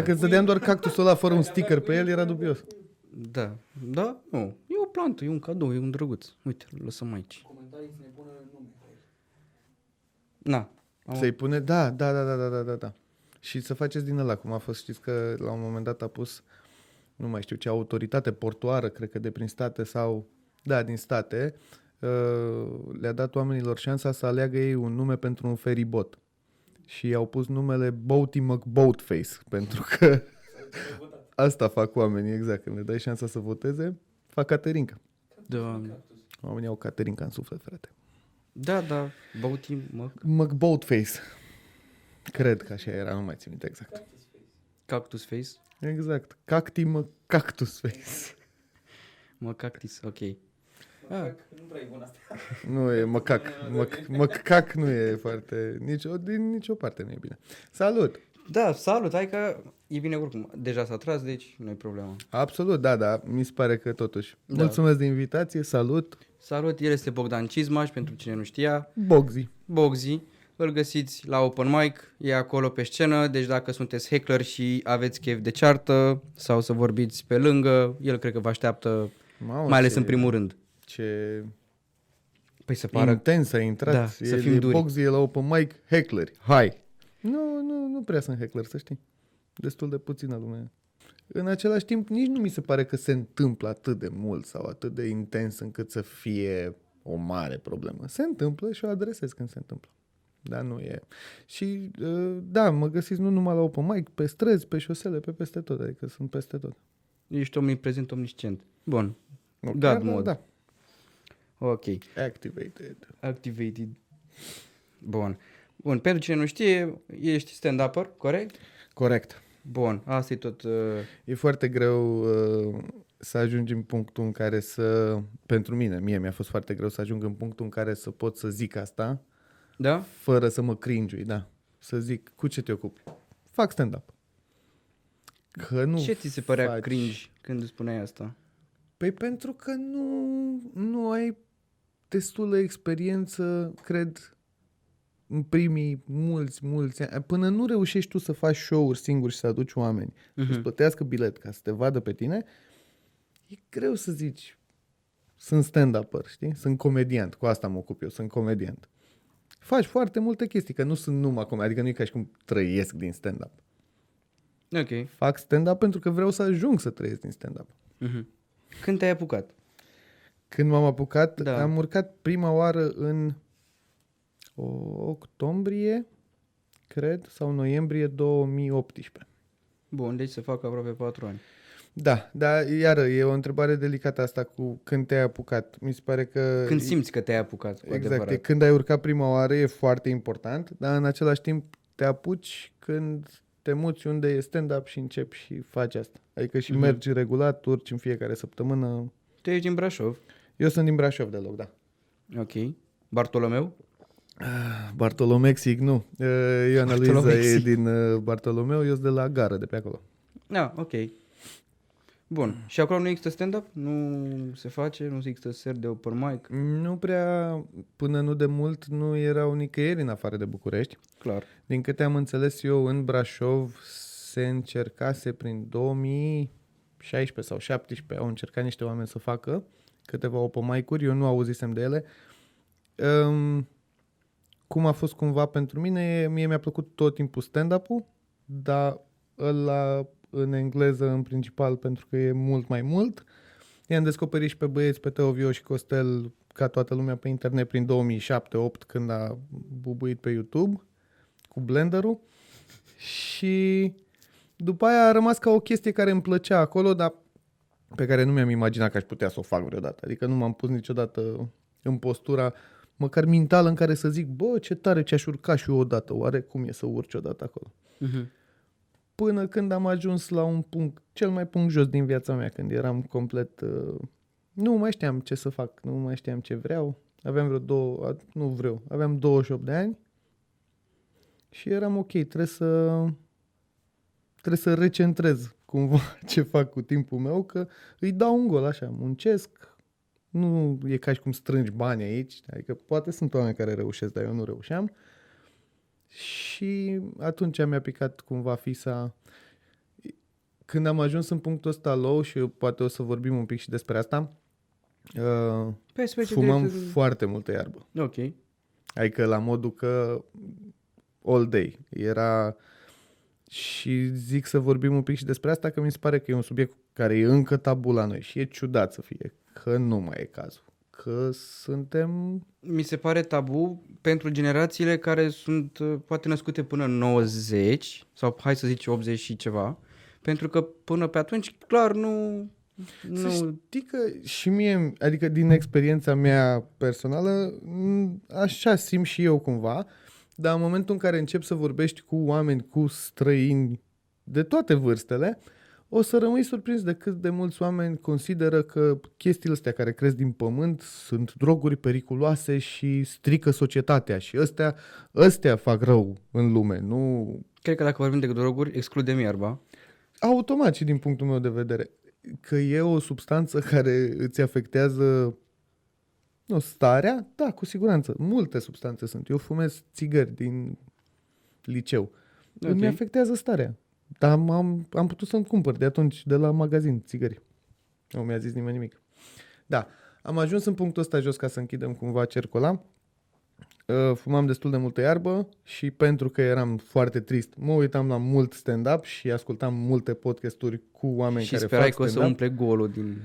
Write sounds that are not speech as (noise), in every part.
Dacă îți dădeam doar cactusul ăla fără un sticker pe el, era dubios. Da, da, nu. E o plantă, e un cadou, e un drăguț. Uite, îl lăsăm aici. Comentarii să ne pună nume. Na. Am... Să-i pune, da, da, da, da, da, da, da. Și să faceți din ăla, cum a fost, știți că la un moment dat a pus, nu mai știu ce, autoritate portoară, cred că de prin state sau, da, din state, uh, le-a dat oamenilor șansa să aleagă ei un nume pentru un feribot. Și i-au pus numele Boaty McBoatface, (laughs) pentru că asta fac oamenii, exact, când le dai șansa să voteze, fac Caterinca. Da, Oamenii au Caterinca în suflet, frate. da, da, bauti, mă, McBoatface. Cred că așa era, nu mai țin minte exact. cactus face, Exact. Cacti mă cactus face. mă cactus, ok. Ah. Ah. Nu prea e bun asta. (laughs) Nu e măcac. Măc, măcac nu e foarte... Nici, din nicio parte nu e bine. Salut! Da, salut, hai că e bine oricum. Deja s-a tras, deci nu e problemă. Absolut, da, da. Mi se pare că totuși. Da. Mulțumesc de invitație. Salut! Salut, el este Bogdan Cizmaș, pentru cine nu știa. Bogzi. Bogzi, îl găsiți la open mic, e acolo pe scenă, deci dacă sunteți hackler și aveți chef de ceartă sau să vorbiți pe lângă, el cred că vă așteaptă, Mamă, mai ales ce- în primul rând. Ce Păi se pare... intens a intrat. Da, e, să fim e duri. Bogzi e la open mic. Heckleri. Hai! Nu, nu, nu prea sunt heckler, să știi. Destul de puțină lume. În același timp, nici nu mi se pare că se întâmplă atât de mult sau atât de intens încât să fie o mare problemă. Se întâmplă și o adresez când se întâmplă. Dar nu e. Și uh, da, mă găsiți nu numai la open mic, pe străzi, pe șosele, pe peste tot. Adică sunt peste tot. Ești omniprezent, omniscient. Bun, Nu, God chiar, mode. Da. Ok. Activated. Activated. Bun. Bun, pentru cine nu știe, ești stand-upper, corect? Corect. Bun, asta e tot... Uh, E foarte greu uh, să ajungi în punctul în care să... Pentru mine, mie mi-a fost foarte greu să ajung în punctul în care să pot să zic asta da? fără să mă cringiui, da. Să zic, cu ce te ocupi? Fac stand-up. Că nu Ce ți se părea faci... cringe când îți spuneai asta? Păi pentru că nu, nu ai destulă experiență, cred, în primii mulți, mulți ani. Până nu reușești tu să faci show-uri singuri și să aduci oameni uh-huh. Mhm. să-ți plătească bilet ca să te vadă pe tine, e greu să zici sunt stand-upper, știi? Sunt comediant, cu asta mă ocup eu, sunt comediant. Faci foarte multe chestii, că nu sunt numai comediant, adică nu e ca și cum trăiesc din stand-up. Ok. Fac stand-up pentru că vreau să ajung să trăiesc din stand-up. Uh-huh. Când te-ai apucat? Când m-am apucat, Da. da. am urcat prima oară în octombrie, cred, sau noiembrie 2018. Bun, deci se fac aproape 4 ani. Da, dar iară, e o întrebare delicată asta cu când te-ai apucat. Mi se pare că... Când simți că te-ai apucat, cu Exact, adevărat. e când ai urcat prima oară e foarte important, dar în același timp te apuci când te muți unde e stand-up și începi și faci asta. Adică și Mhm. mergi regulat, urci în fiecare săptămână. Tu ești din Brașov. Eu sunt din Brașov deloc, da. Ok. Bartolomeu? Bartolomexic, nu. Uh, Ioana Luiza e Bartolomexic. din uh, Bartolomeu, eu sunt de la gară, de pe acolo. Da, ok. Bun. Și acolo nu există stand-up? Nu se face? Nu există ser de open mic? Nu prea, până nu de mult, nu erau nicăieri în afară de București. Clar. Din câte am înțeles eu, în Brașov se încercase prin 2016 sau 17, au încercat niște oameni să facă câteva open mic-uri, eu nu auzisem de ele. Um, cum a fost cumva pentru mine, mie mi-a plăcut tot timpul stand-up-ul, dar ăla în engleză în principal pentru că e mult mai mult. I-am descoperit și pe băieți, pe Teo Vio și Costel, ca toată lumea pe internet prin 2007-2008 când a bubuit pe YouTube cu Blenderul și după aia a rămas ca o chestie care îmi plăcea acolo, dar pe care nu mi-am imaginat că aș putea să o fac vreodată. Adică nu m-am pus niciodată în postura măcar mentală în care să zic, bă, ce tare ce aș urca și eu odată, oare cum e să urci odată acolo? Uh-huh. Până când am ajuns la un punct, cel mai punct jos din viața mea, când eram complet... Uh, nu mai știam ce să fac, nu mai știam ce vreau. Aveam vreo două, nu vreau, aveam 28 de ani și eram ok, trebuie să trebuie să recentrez cumva (laughs) ce fac cu timpul meu, că îi dau un gol așa, muncesc, nu e ca și cum strângi bani aici, adică poate sunt oameni care reușesc, dar eu nu reușeam. Și atunci mi-a picat cumva fisa când am ajuns în punctul ăsta low și poate o să vorbim un pic și despre asta, uh, Pe specie fumam de... foarte multă iarbă. Ok. Adică la modul că all day. Era și zic să vorbim un pic și despre asta că mi se pare că e un subiect care e încă tabu la noi și e ciudat să fie, că nu mai e cazul. Că suntem... Mi se pare tabu pentru generațiile care sunt uh, poate născute până în 90 sau hai să zici 80 și ceva, pentru că până pe atunci clar nu... Să nu știi că și mie, adică din experiența mea personală, m, așa simt și eu cumva, dar în momentul în care încep să vorbești cu oameni, cu străini de toate vârstele, o să rămâi surprins de cât de mulți oameni consideră că chestiile astea care cresc din pământ sunt droguri periculoase și strică societatea și ăstea, ăstea fac rău în lume, nu Cred că dacă vorbim de droguri, excludem iarba. automat și din punctul meu de vedere. Că e o substanță (laughs) care îți afectează nu, starea, da, cu siguranță. Multe substanțe sunt. Eu fumez țigări din liceu. Ok. Îmi afectează starea. Dar am, am, am putut să-mi cumpăr de atunci de la magazin țigări. Nu mi-a zis nimeni nimic. Da, am ajuns în punctul ăsta jos ca să închidem cumva cercul ăla. Uh, Fumam destul de multă iarbă și pentru că eram foarte trist, mă uitam la mult stand-up și ascultam multe podcasturi cu oameni și care sperai fac că o să stand-up. umple golul din...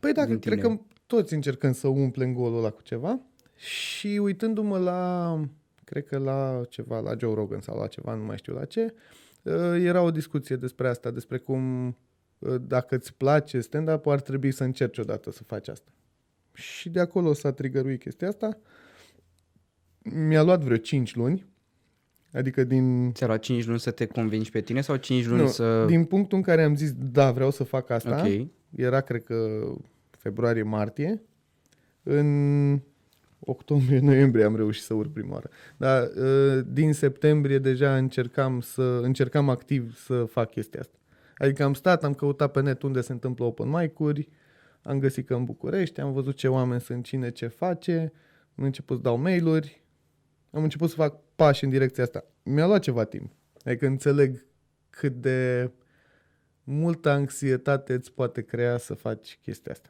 Păi da, din cred tine. că toți încercăm să umplem golul ăla cu ceva și uitându-mă la, cred că la ceva, la Joe Rogan sau la ceva, nu mai știu la ce, uh, era o discuție despre asta, despre cum uh, dacă îți place stand-up ar trebui să încerci odată să faci asta. Și de acolo s-a trigăruit chestia asta. Mi-a luat vreo 5 luni, adică din Ți-a luat 5 luni să te convingi pe tine sau 5 luni nu, să... din punctul în care am zis, da, vreau să fac asta, Ok. era, cred că, februarie-martie. În octombrie-noiembrie am reușit să urc prima oară. Dar uh, din septembrie deja încercam, să, încercam activ să fac chestia asta. Adică am stat, am căutat pe net unde se întâmplă open mic-uri, am găsit că în București, am văzut ce oameni sunt, cine ce face, am început să dau mail-uri, am început să fac pași în direcția asta. Mi-a luat ceva timp. Adică înțeleg cât de multă anxietate îți poate crea să faci chestia asta.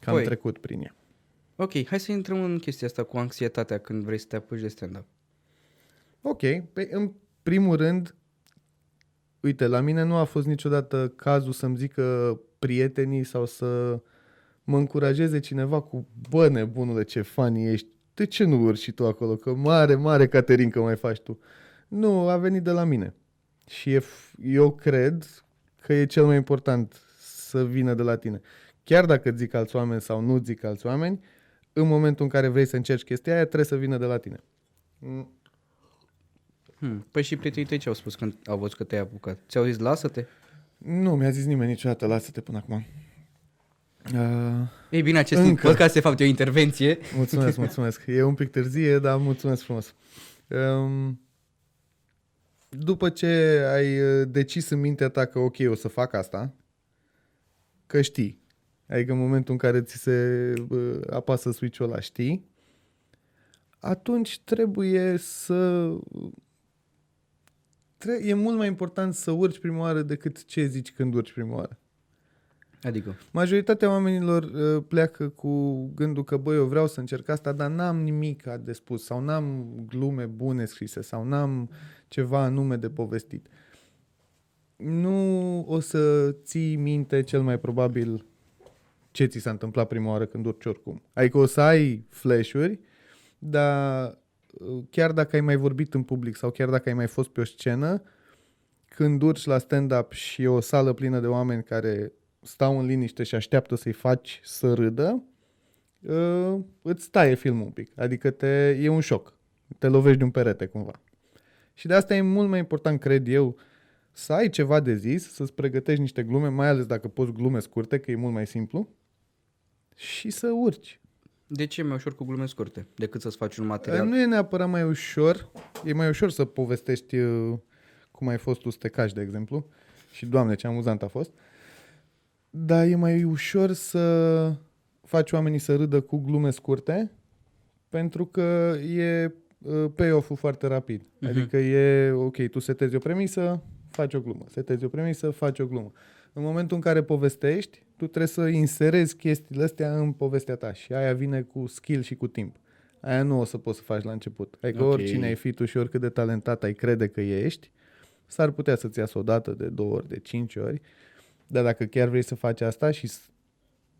Că am Păi. trecut prin ea. Ok, hai să intrăm în chestia asta cu anxietatea când vrei să te apuci de stand-up. Ok, pe, în primul rând, uite, la mine nu a fost niciodată cazul să-mi zică prietenii sau să mă încurajeze cineva cu, bă, nebunule, ce fani ești, de ce nu urci și tu acolo, că mare, mare Caterin că mai faci tu. Nu, a venit de la mine. Și e, f- eu cred că e cel mai important să vină de la tine. Chiar dacă zic alți oameni sau nu zic alți oameni, în momentul în care vrei să încerci chestia aia, trebuie să vină de la tine. Mm, Hmm. Păi și prietenii tăi ce au spus când au văzut că te-ai apucat? Ți-au zis lasă-te? Nu mi-a zis nimeni niciodată, lasă-te până acum. Uh, Ei bine, acest Încă. podcast se fapt o intervenție. mulțumesc, mulțumesc. E un pic târzie, dar mulțumesc frumos. Um, după ce ai uh, decis în mintea ta că ok, o să fac asta, că știi. Adică în momentul în care ți se uh, apasă switch-ul ăla, știi, atunci trebuie să... Tre- e mult mai important să urci prima oară decât ce zici când urci prima oară. Adică, Majoritatea oamenilor uh, pleacă cu gândul că, băi, eu vreau să încerc asta, dar n-am nimic de spus sau n-am glume bune scrise sau n-am ceva anume de povestit. Nu o să ții minte cel mai probabil ce ți s-a întâmplat prima oară când urci oricum. Adică o să ai flash-uri, dar uh, chiar dacă ai mai vorbit în public sau chiar dacă ai mai fost pe o scenă, când urci la stand-up și e o sală plină de oameni care stau în liniște și așteaptă să-i faci să râdă, uh, îți taie filmul un pic. Adică te, e un șoc. Te lovești de un perete cumva. Și de asta e mult mai important, cred eu, să ai ceva de zis, să-ți pregătești niște glume, mai ales dacă poți glume scurte, că e mult mai simplu, și să urci. de ce e mai ușor cu glume scurte decât să-ți faci un Real. material? Nu e neapărat mai ușor, e mai ușor să povestești uh, cum ai fost tu să te cași, de exemplu, și doamne ce amuzant a fost, dar e mai ușor să faci oamenii să râdă cu glume scurte, pentru că e uh, payoff-ul foarte rapid. Mhm. Adică e, ok, tu setezi o premisă, faci o glumă. Setezi o premisă, faci o glumă. În momentul în care povestești, tu trebuie să inserezi chestiile astea în povestea ta și aia vine cu skill și cu timp. Aia nu o să poți să faci la început. Adică Ok. oricine ai fi tu și oricât de talentat ai crede că ești, s-ar putea să-ți iasă o dată, de două ori, de cinci ori, dar dacă chiar vrei să faci asta și s-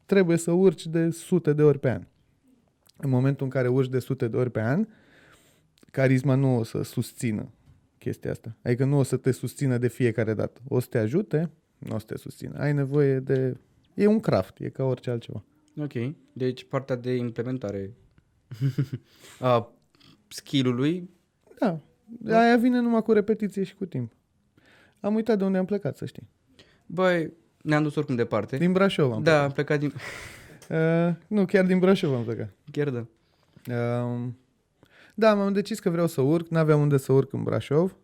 trebuie să urci de sute de ori pe an. În momentul în care urci de sute de ori pe an, carisma nu o să susțină chestia asta. Adică nu o să te susțină de fiecare dată. O să te ajute, nu o să te susțină. Ai nevoie de... E un craft, e ca orice altceva. Ok. Deci partea de implementare (laughs) a skill-ului Da, aia vine numai cu repetiție și cu timp. Am uitat de unde am plecat, să știi. Băi, ne-am dus oricum departe. Din Brașov am da, am plecat din... plecat. (laughs) Uh, nu, chiar din Brașov am plecat. Chiar da. Uh, da, m-am decis că vreau să urc, n-aveam unde să urc în Brașov.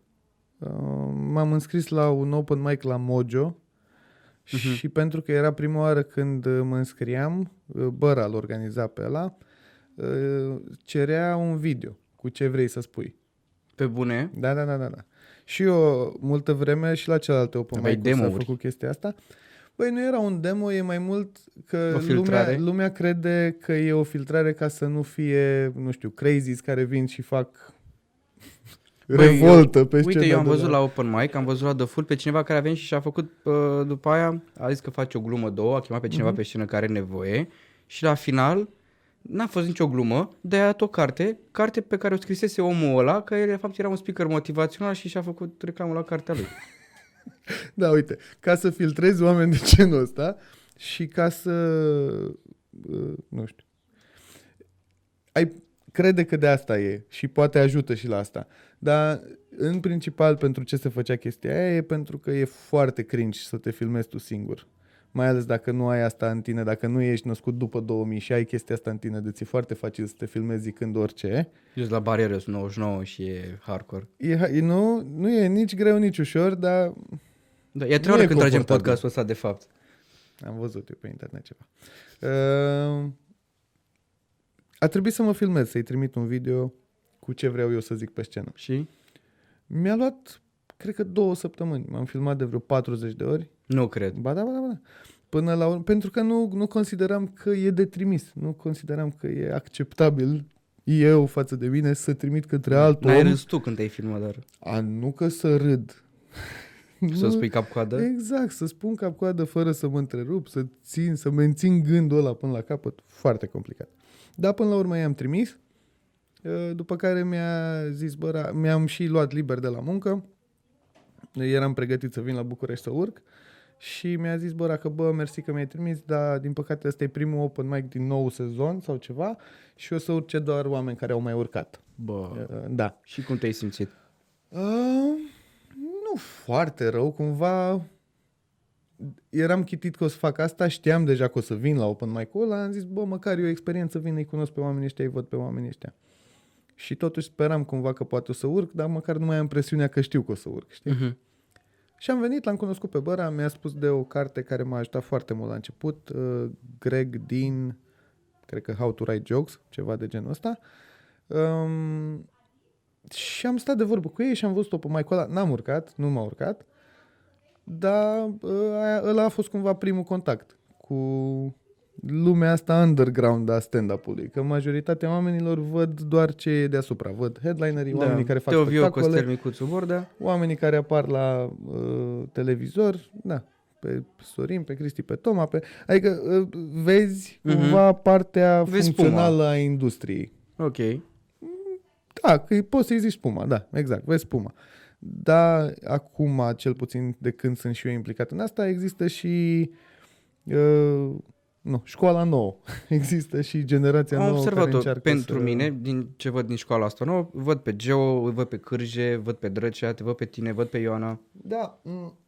Uh, m-am înscris la un open mic la Mojo Mhm. și pentru că era prima oară când uh, mă înscriam, uh, Băra îl organiza pe ăla, uh, cerea un video cu ce vrei să spui. Pe bune. Da, da, da, da. da. Și eu multă vreme și la celelalte open Aveai mic s-a demo-uri. făcut chestia asta. Băi, nu era un demo, e mai mult că O lumea, filtrare. lumea crede că e o filtrare ca să nu fie, nu știu, crazies care vin și fac Băi, revoltă pe scenă. Uite, eu am de văzut la open mic, am văzut la The Full pe cineva care a venit și și-a făcut uh, după aia, a zis că face o glumă două, a chemat pe cineva Mhm. pe scenă care are nevoie și la final n-a fost nicio glumă, de a dat o carte, carte pe care o scrisese omul ăla, că el de fapt era un speaker motivațional și și-a făcut reclamă la cartea lui. (laughs) Da, uite, ca să filtrezi oameni de genul ăsta și ca să, uh, nu știu, ai crede că de asta e și poate ajută și la asta. Dar în principal pentru ce se făcea chestia aia e pentru că e foarte cringe să te filmezi tu singur. Mai ales dacă nu ai asta în tine, dacă nu ești născut după 2000 și ai chestia asta în tine, de ți e foarte facil să te filmezi zicând orice. Eu la barieră sunt 99 și e hardcore. E, e, nu, nu e nici greu, nici ușor, dar Da, e a Nu treia oară e când tragem confortabil. podcastul ăsta, de fapt. Am văzut eu pe internet ceva. Uh, a trebuit să mă filmez, să-i trimit un video cu ce vreau eu să zic pe scenă. Și? Mi-a luat, cred că două săptămâni. M-am filmat de vreo 40 de ori. Nu cred. Ba da, ba da, ba da. Până la urmă, pentru că nu, nu consideram că e de trimis. Nu consideram că e acceptabil eu față de mine să trimit către alt N-ai om. râs tu când te-ai filmat, dar A, nu că să râd. (laughs) să Nu- spui cap-coadă. Exact, să spun cap-coadă fără să mă întrerup, să țin, să mențin gândul ăla până la capăt. Foarte complicat. Dar până la urmă i-am trimis, uh, după care mi-a zis, bă, Ra- mi-am și luat liber de la muncă, eram pregătit să vin la București să urc și mi-a zis, bă, Ra, că bă, mersi că mi-ai trimis, dar din păcate ăsta e primul open mic din nou sezon sau ceva și o să urce doar oameni care au mai urcat. Bă. Uh, Da. Și cum te-ai simțit? Uh, nu foarte rău, cumva eram chitit că o să fac asta, știam deja că o să vin la open mic-ul ăla, am zis, bă, măcar e o experiență, vin, îi cunosc pe oamenii ăștia, îi văd pe oamenii ăștia. Și totuși speram cumva că poate o să urc, dar măcar nu mai am presiunea că știu că o să urc, știi? Uh-huh. Și am venit, l-am cunoscut pe Băra, mi-a spus de o carte care m-a ajutat foarte mult la început, uh, Greg din, cred că How to Write Jokes, ceva de genul ăsta. Um, și am stat de vorbă cu ei și am văzut-o pe Michael ăla. N-am urcat, nu m-a urcat, dar uh, aia, ăla a fost cumva primul contact cu lumea asta underground a stand-up-ului. Că majoritatea oamenilor văd doar ce e deasupra. Văd headlinerii, da. oamenii care fac Teo Viu, spectacole Costel Micuțu Bordea. oamenii care apar la uh, televizor, da, pe Sorin, pe Cristi, pe Toma, pe... adică uh, vezi Mhm. cumva partea Vezi funcțională a industriei. Ok. Da, că poți să-i zici spuma, da, exact, vezi spuma. Da, acum, cel puțin de când sunt și eu implicat în asta, există și uh, nu, școala nouă. (laughs) Există și generația Am nouă care observat-o încearcă pentru să... mine, din ce văd din școala asta nouă, văd pe Geo, îl văd pe Cârje, văd pe Drăcea, te văd pe tine, văd pe Ioana. Da, mm,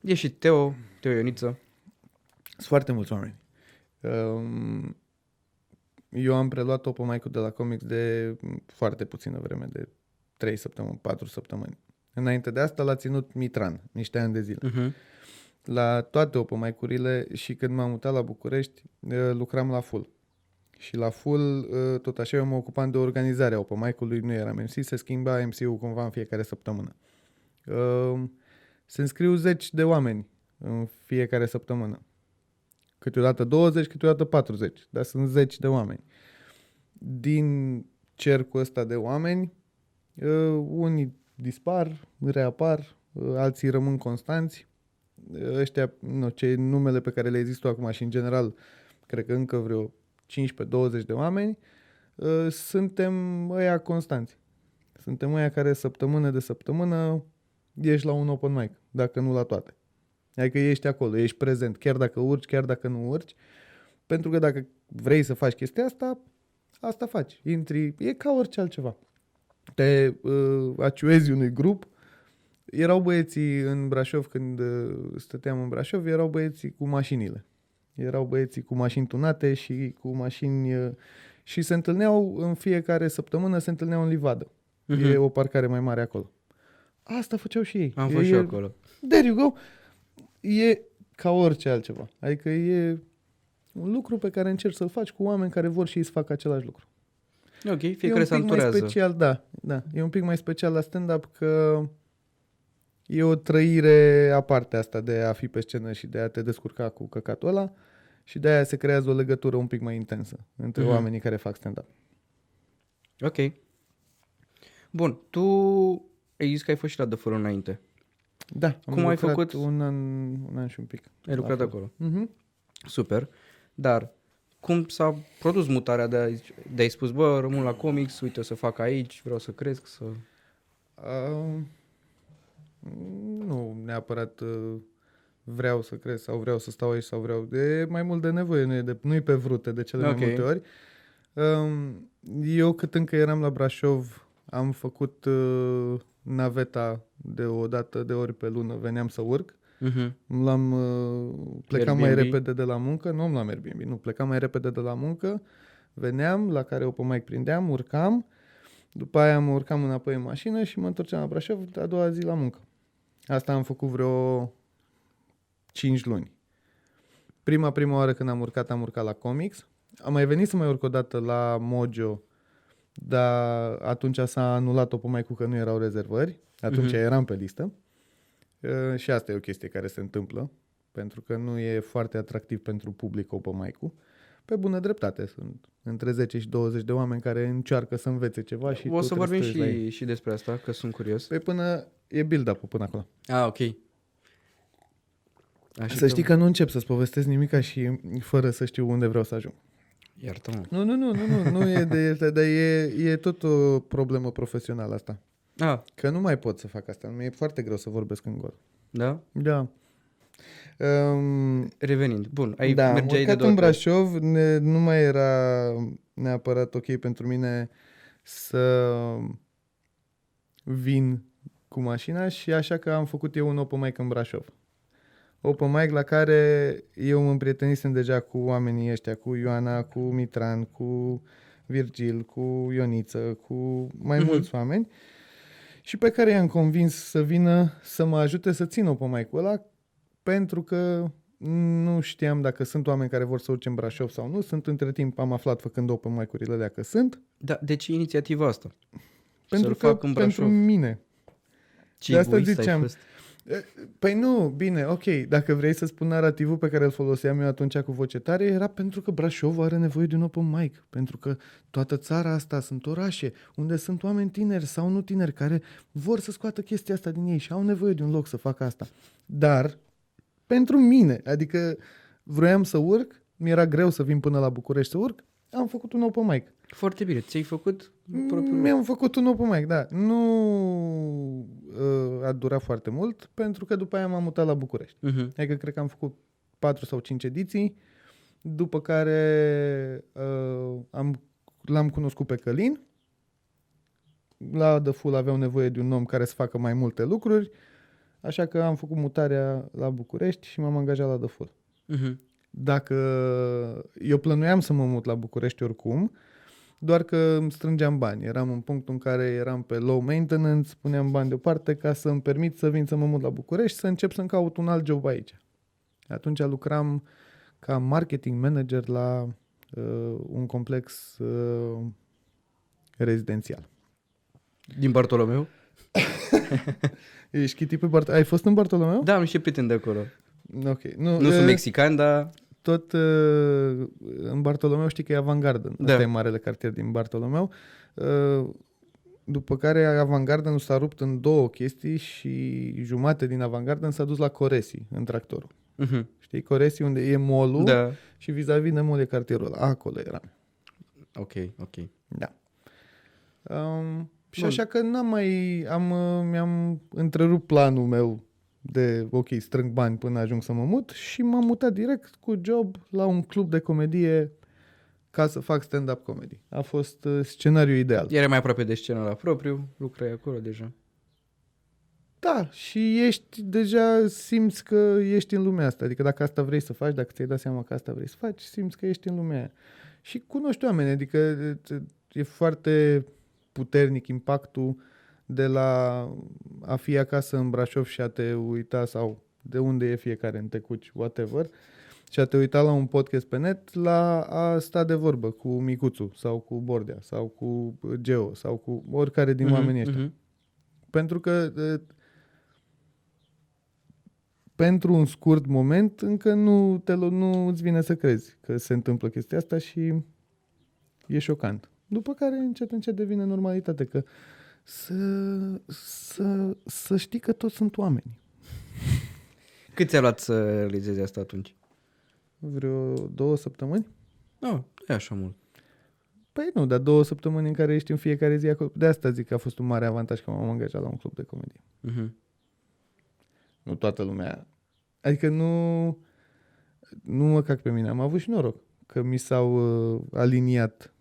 E și Teo, Teo Ioniță. Sunt foarte mulți oameni. Um, eu am preluat open mic de la comics de foarte puțină vreme, de 3 săptămâni, 4 săptămâni. Înainte de asta l-a ținut Mitran, niște ani de zile. Uh-huh. La toate open mic-urile și când m-am mutat la București, eh, lucram la full. Și la full, eh, tot așa, eu mă ocupam de organizarea open mic-ului, nu eram MC, se schimba MC-ul cumva în fiecare săptămână. Uh, se înscriu zeci de oameni în fiecare săptămână. Câteodată 20, câteodată 40, dar sunt zeci de oameni. Din cercul ăsta de oameni, uh, unii dispar, reapar, uh, alții rămân constanți. Uh, Ăștia, nu, cei numele pe care le există acum și în general, cred că încă vreo 15-20 de oameni, uh, suntem ăia constanți. Suntem ăia care săptămână de săptămână ești la un open mic, dacă nu la toate. Adică ești acolo, ești prezent, chiar dacă urci, chiar dacă nu urci, pentru că dacă vrei să faci chestia asta, asta faci. Intri, e ca orice altceva. Te uh, aciuezi unui grup, erau băieții în Brașov, când uh, stăteam în Brașov, erau băieții cu mașinile. Erau băieții cu mașini tunate și cu mașini... uh, Și se întâlneau în fiecare săptămână, se întâlneau în livadă. Mhm. E o parcare mai mare acolo. Asta făceau și ei. Am E- fost și e- eu acolo. There you go. E ca orice altceva. Adică e un lucru pe care încerci să-l faci cu oameni care vor și ei să facă același lucru. Ok, e fiecare un se pic mai anturează. special, da, da. E un pic mai special la stand-up că e o trăire aparte asta de a fi pe scenă și de a te descurca cu căcatul ăla și de aia se creează o legătură un pic mai intensă între Mhm. oamenii care fac stand-up. Ok. Bun, tu ai zis că ai fost și la The Furul înainte. Da, am Cum ai lucrat făcut? Un an, un an și un pic. Ai lucrat La acolo. Mhm. Super. Dar cum s-a produs mutarea de a, de a spus, bă, rămân la comics, uite, o să fac aici, vreau să cresc, să... Uh, nu neapărat uh, vreau să cresc sau vreau să stau aici sau vreau. E mai mult de nevoie, nu e, de, nu e pe vrute de cele Ok. mai multe ori. Um, eu cât încă eram la Brașov am făcut uh, naveta de o dată de ori pe lună, veneam să urc. Uh-huh. L-am uh, plecam mai Airbnb? repede de la muncă, nu la Airbnb, nu, plecam mai repede de la muncă, veneam, la care open mic prindeam, urcam, după aia mă urcam înapoi în mașină și mă întorceam la Brașov a doua zi la muncă. Asta am făcut vreo 5 luni. Prima, prima oară când am urcat, am urcat la Comics. Am mai venit să mai urc o dată la Mojo, dar atunci s-a anulat open mic că nu erau rezervări. Atunci Mhm. eram pe listă. Uh, și asta e o chestie care se întâmplă, pentru că nu e foarte atractiv pentru public open mic Pe bună dreptate, sunt între 10 și 20 de oameni care încearcă să învețe ceva și O tu să trebuie vorbim te uiți la ei. și, și despre asta, că sunt curios. Păi până e build-up până acolo. Ah, ok. Așa să știi că nu încep să-ți povestesc nimica și fără să știu unde vreau să ajung. Iartă-mă. Nu, nu, nu, nu, nu, nu e de asta, dar e, e tot o problemă profesională asta. Ah, Că nu mai pot să fac asta, mi-e foarte greu să vorbesc în gol. da? Da. Um, Revenind. Bun, ai da, am mergeai de urcat două în ori. Brașov, ne, nu mai era neapărat ok pentru mine să vin cu mașina și așa că am făcut eu un open mic în Brașov. Open mic la care eu mă împrietenisem deja cu oamenii ăștia, cu Ioana, cu Mitran, cu Virgil, cu Ioniță, cu mai Mhm. mulți oameni și pe care i-am convins să vină să mă ajute să țin open mic-ul ăla pentru că nu știam dacă sunt oameni care vor să urce în Brașov sau nu. Sunt între timp, am aflat făcând open mic-urile alea că sunt. Da, de ce inițiativa asta? Pentru Să-l că fac în pentru Brașov. mine. Ce De asta egoist ai ziceam. fost. Păi nu, bine, ok, dacă vrei să spun narativul pe care îl foloseam eu atunci cu voce tare, era pentru că Brașov are nevoie de un open mic, pentru că toată țara asta sunt orașe unde sunt oameni tineri sau nu tineri care vor să scoată chestia asta din ei și au nevoie de un loc să facă asta. Dar, pentru mine, adică vroiam să urc, mi-era greu să vin până la București să urc, am făcut un open mic. Foarte bine. Ți-ai făcut propriul Mi-am făcut un open mic, da. Nu uh, a durat foarte mult, pentru că după aia m-am mutat la București. Uh-huh. Adică cred că am făcut 4 sau 5 ediții, după care uh, am, l-am cunoscut pe Călin. La The Full aveau nevoie de un om care să facă mai multe lucruri, așa că am făcut mutarea la București și m-am angajat la The Full Uh-huh. dacă eu plănuiam să mă mut la București oricum, doar că îmi strângeam bani. Eram în punctul în care eram pe low maintenance, puneam bani deoparte ca să îmi permit să vin să mă mut la București și să încep să-mi caut un alt job aici. Atunci lucram ca marketing manager la uh, un complex uh, rezidențial. Din Bartolomeu? (laughs) Ești chiti pe Bart- Ai fost în Bartolomeu? Da, am niște prieteni de acolo. Ok. Nu, Nu e, sunt mexican, dar... Tot uh, în Bartolomeu știi că e Avantgarden. Da. Asta e marele cartier din Bartolomeu. Uh, după care Avantgarden s-a rupt în două chestii și jumate din Avantgarden s-a dus la Coresi, în tractorul. Mhm. Știi, Coresi unde e molul Da. și vis-a-vis de mol e cartierul ăla. Acolo era. Ok, ok. Da. Um, și Bun. așa că n-am mai, am, uh, mi-am întrerupt planul meu de, ok, strâng bani până ajung să mă mut și m-am mutat direct cu job la un club de comedie ca să fac stand-up comedy. A fost uh, scenariul ideal. Era mai aproape de scenă la propriu, lucrai acolo deja. Da, și ești, deja simți că ești în lumea asta. Adică dacă asta vrei să faci, dacă ți-ai dat seama că asta vrei să faci, simți că ești în lumea aia. Și cunoști oameni, adică e foarte puternic impactul de la a fi acasă în Brașov și a te uita sau de unde e fiecare în Tecuci, whatever, și a te uita la un podcast pe net, la a sta de vorbă cu Micuțu sau cu Bordea sau cu Geo sau cu oricare din Mhm, oamenii ăștia. mhm. Pentru că e, pentru un scurt moment încă nu, te, lo- nu îți vine să crezi că se întâmplă chestia asta și e șocant. După care încet, încet devine normalitate că să, să, să știi că toți sunt oameni. Cât ți-a luat să realizezi asta atunci? Vreo două săptămâni? Nu, oh, e așa mult. Păi nu, dar două săptămâni în care ești în fiecare zi acolo. De asta zic că a fost un mare avantaj că m-am angajat la un club de comedie. Mhm. Nu toată lumea. Adică nu, nu mă cac pe mine. Am avut și noroc că mi s-au uh, aliniat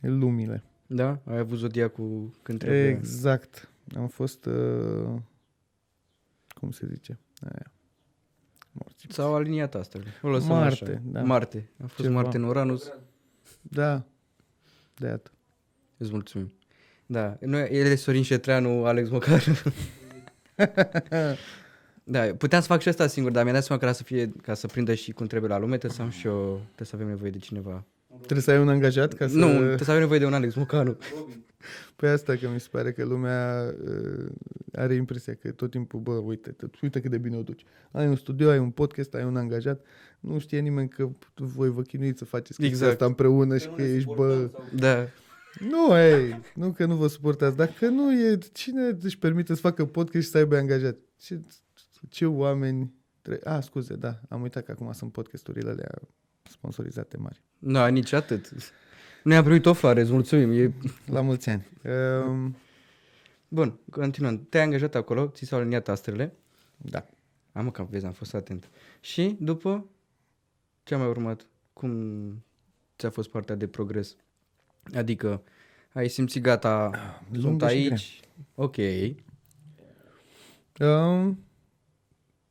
lumile. Da? Ai avut zodiacul când trebuie. Exact. Am fost, uh, cum se zice? Aia. Morți. S-au aliniat astfel. O lăsăm Marte, așa. da. Marte. A fost Ceva. Marte în Uranus. Da. De iată. Îți mulțumim. Da, noi, el e Sorin Șetreanu, Alex Mocar. (laughs) da, puteam să fac și asta singur, dar mi-am dat seama că era să fie, ca să prindă și cum trebuie la lume, trebuie să am și eu, trebuie să avem nevoie de cineva. Trebuie să ai un angajat ca să... Nu, trebuie să avem nevoie de un Alex Mocanu. Pe asta că mi se pare că lumea uh, are impresia că tot timpul, bă, uite, tot, uite cât de bine o duci. Ai un studio, ai un podcast, ai un angajat, nu știe nimeni că voi vă chinuiți să faceți chestia Exact. asta împreună și că ești, bă... Da. Nu, ei, nu că nu vă suportați, dacă nu e, cine își permite să facă podcast și să aibă angajat? Ce, ce oameni... Tre- A, scuze, da, am uitat că acum sunt podcasturile alea sponsorizate mari. Nu, nici atât. Nu am primit o floare, îți mulțumim. E... La mulți ani. Um, Bun, continuăm. Te-ai angajat acolo, ți s-au aliniat astrele. da. Am că vezi, am fost atent. Și după, ce a mai urmat? Cum ți-a fost partea de progres? Adică, ai simțit gata, sunt lungă și aici, ok. Um,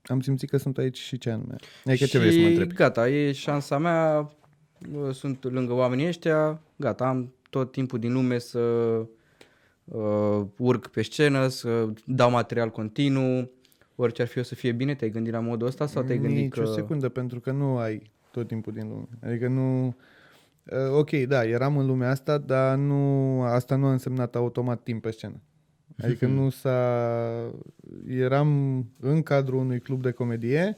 am simțit că sunt aici și ce anume. Adică ce și vrei să mă întrebi? gata, e șansa mea, bă, sunt lângă oamenii ăștia, gata, am tot timpul din lume să uh, urc pe scenă, să dau material continuu, orice ar fi o să fie bine, te-ai gândit la modul ăsta sau te-ai gândit Nici că... o secundă, pentru că nu ai tot timpul din lume. Adică nu... Uh, ok, da, eram în lumea asta, dar nu, asta nu a însemnat automat timp pe scenă. Adică nu s-a... Eram în cadrul unui club de comedie,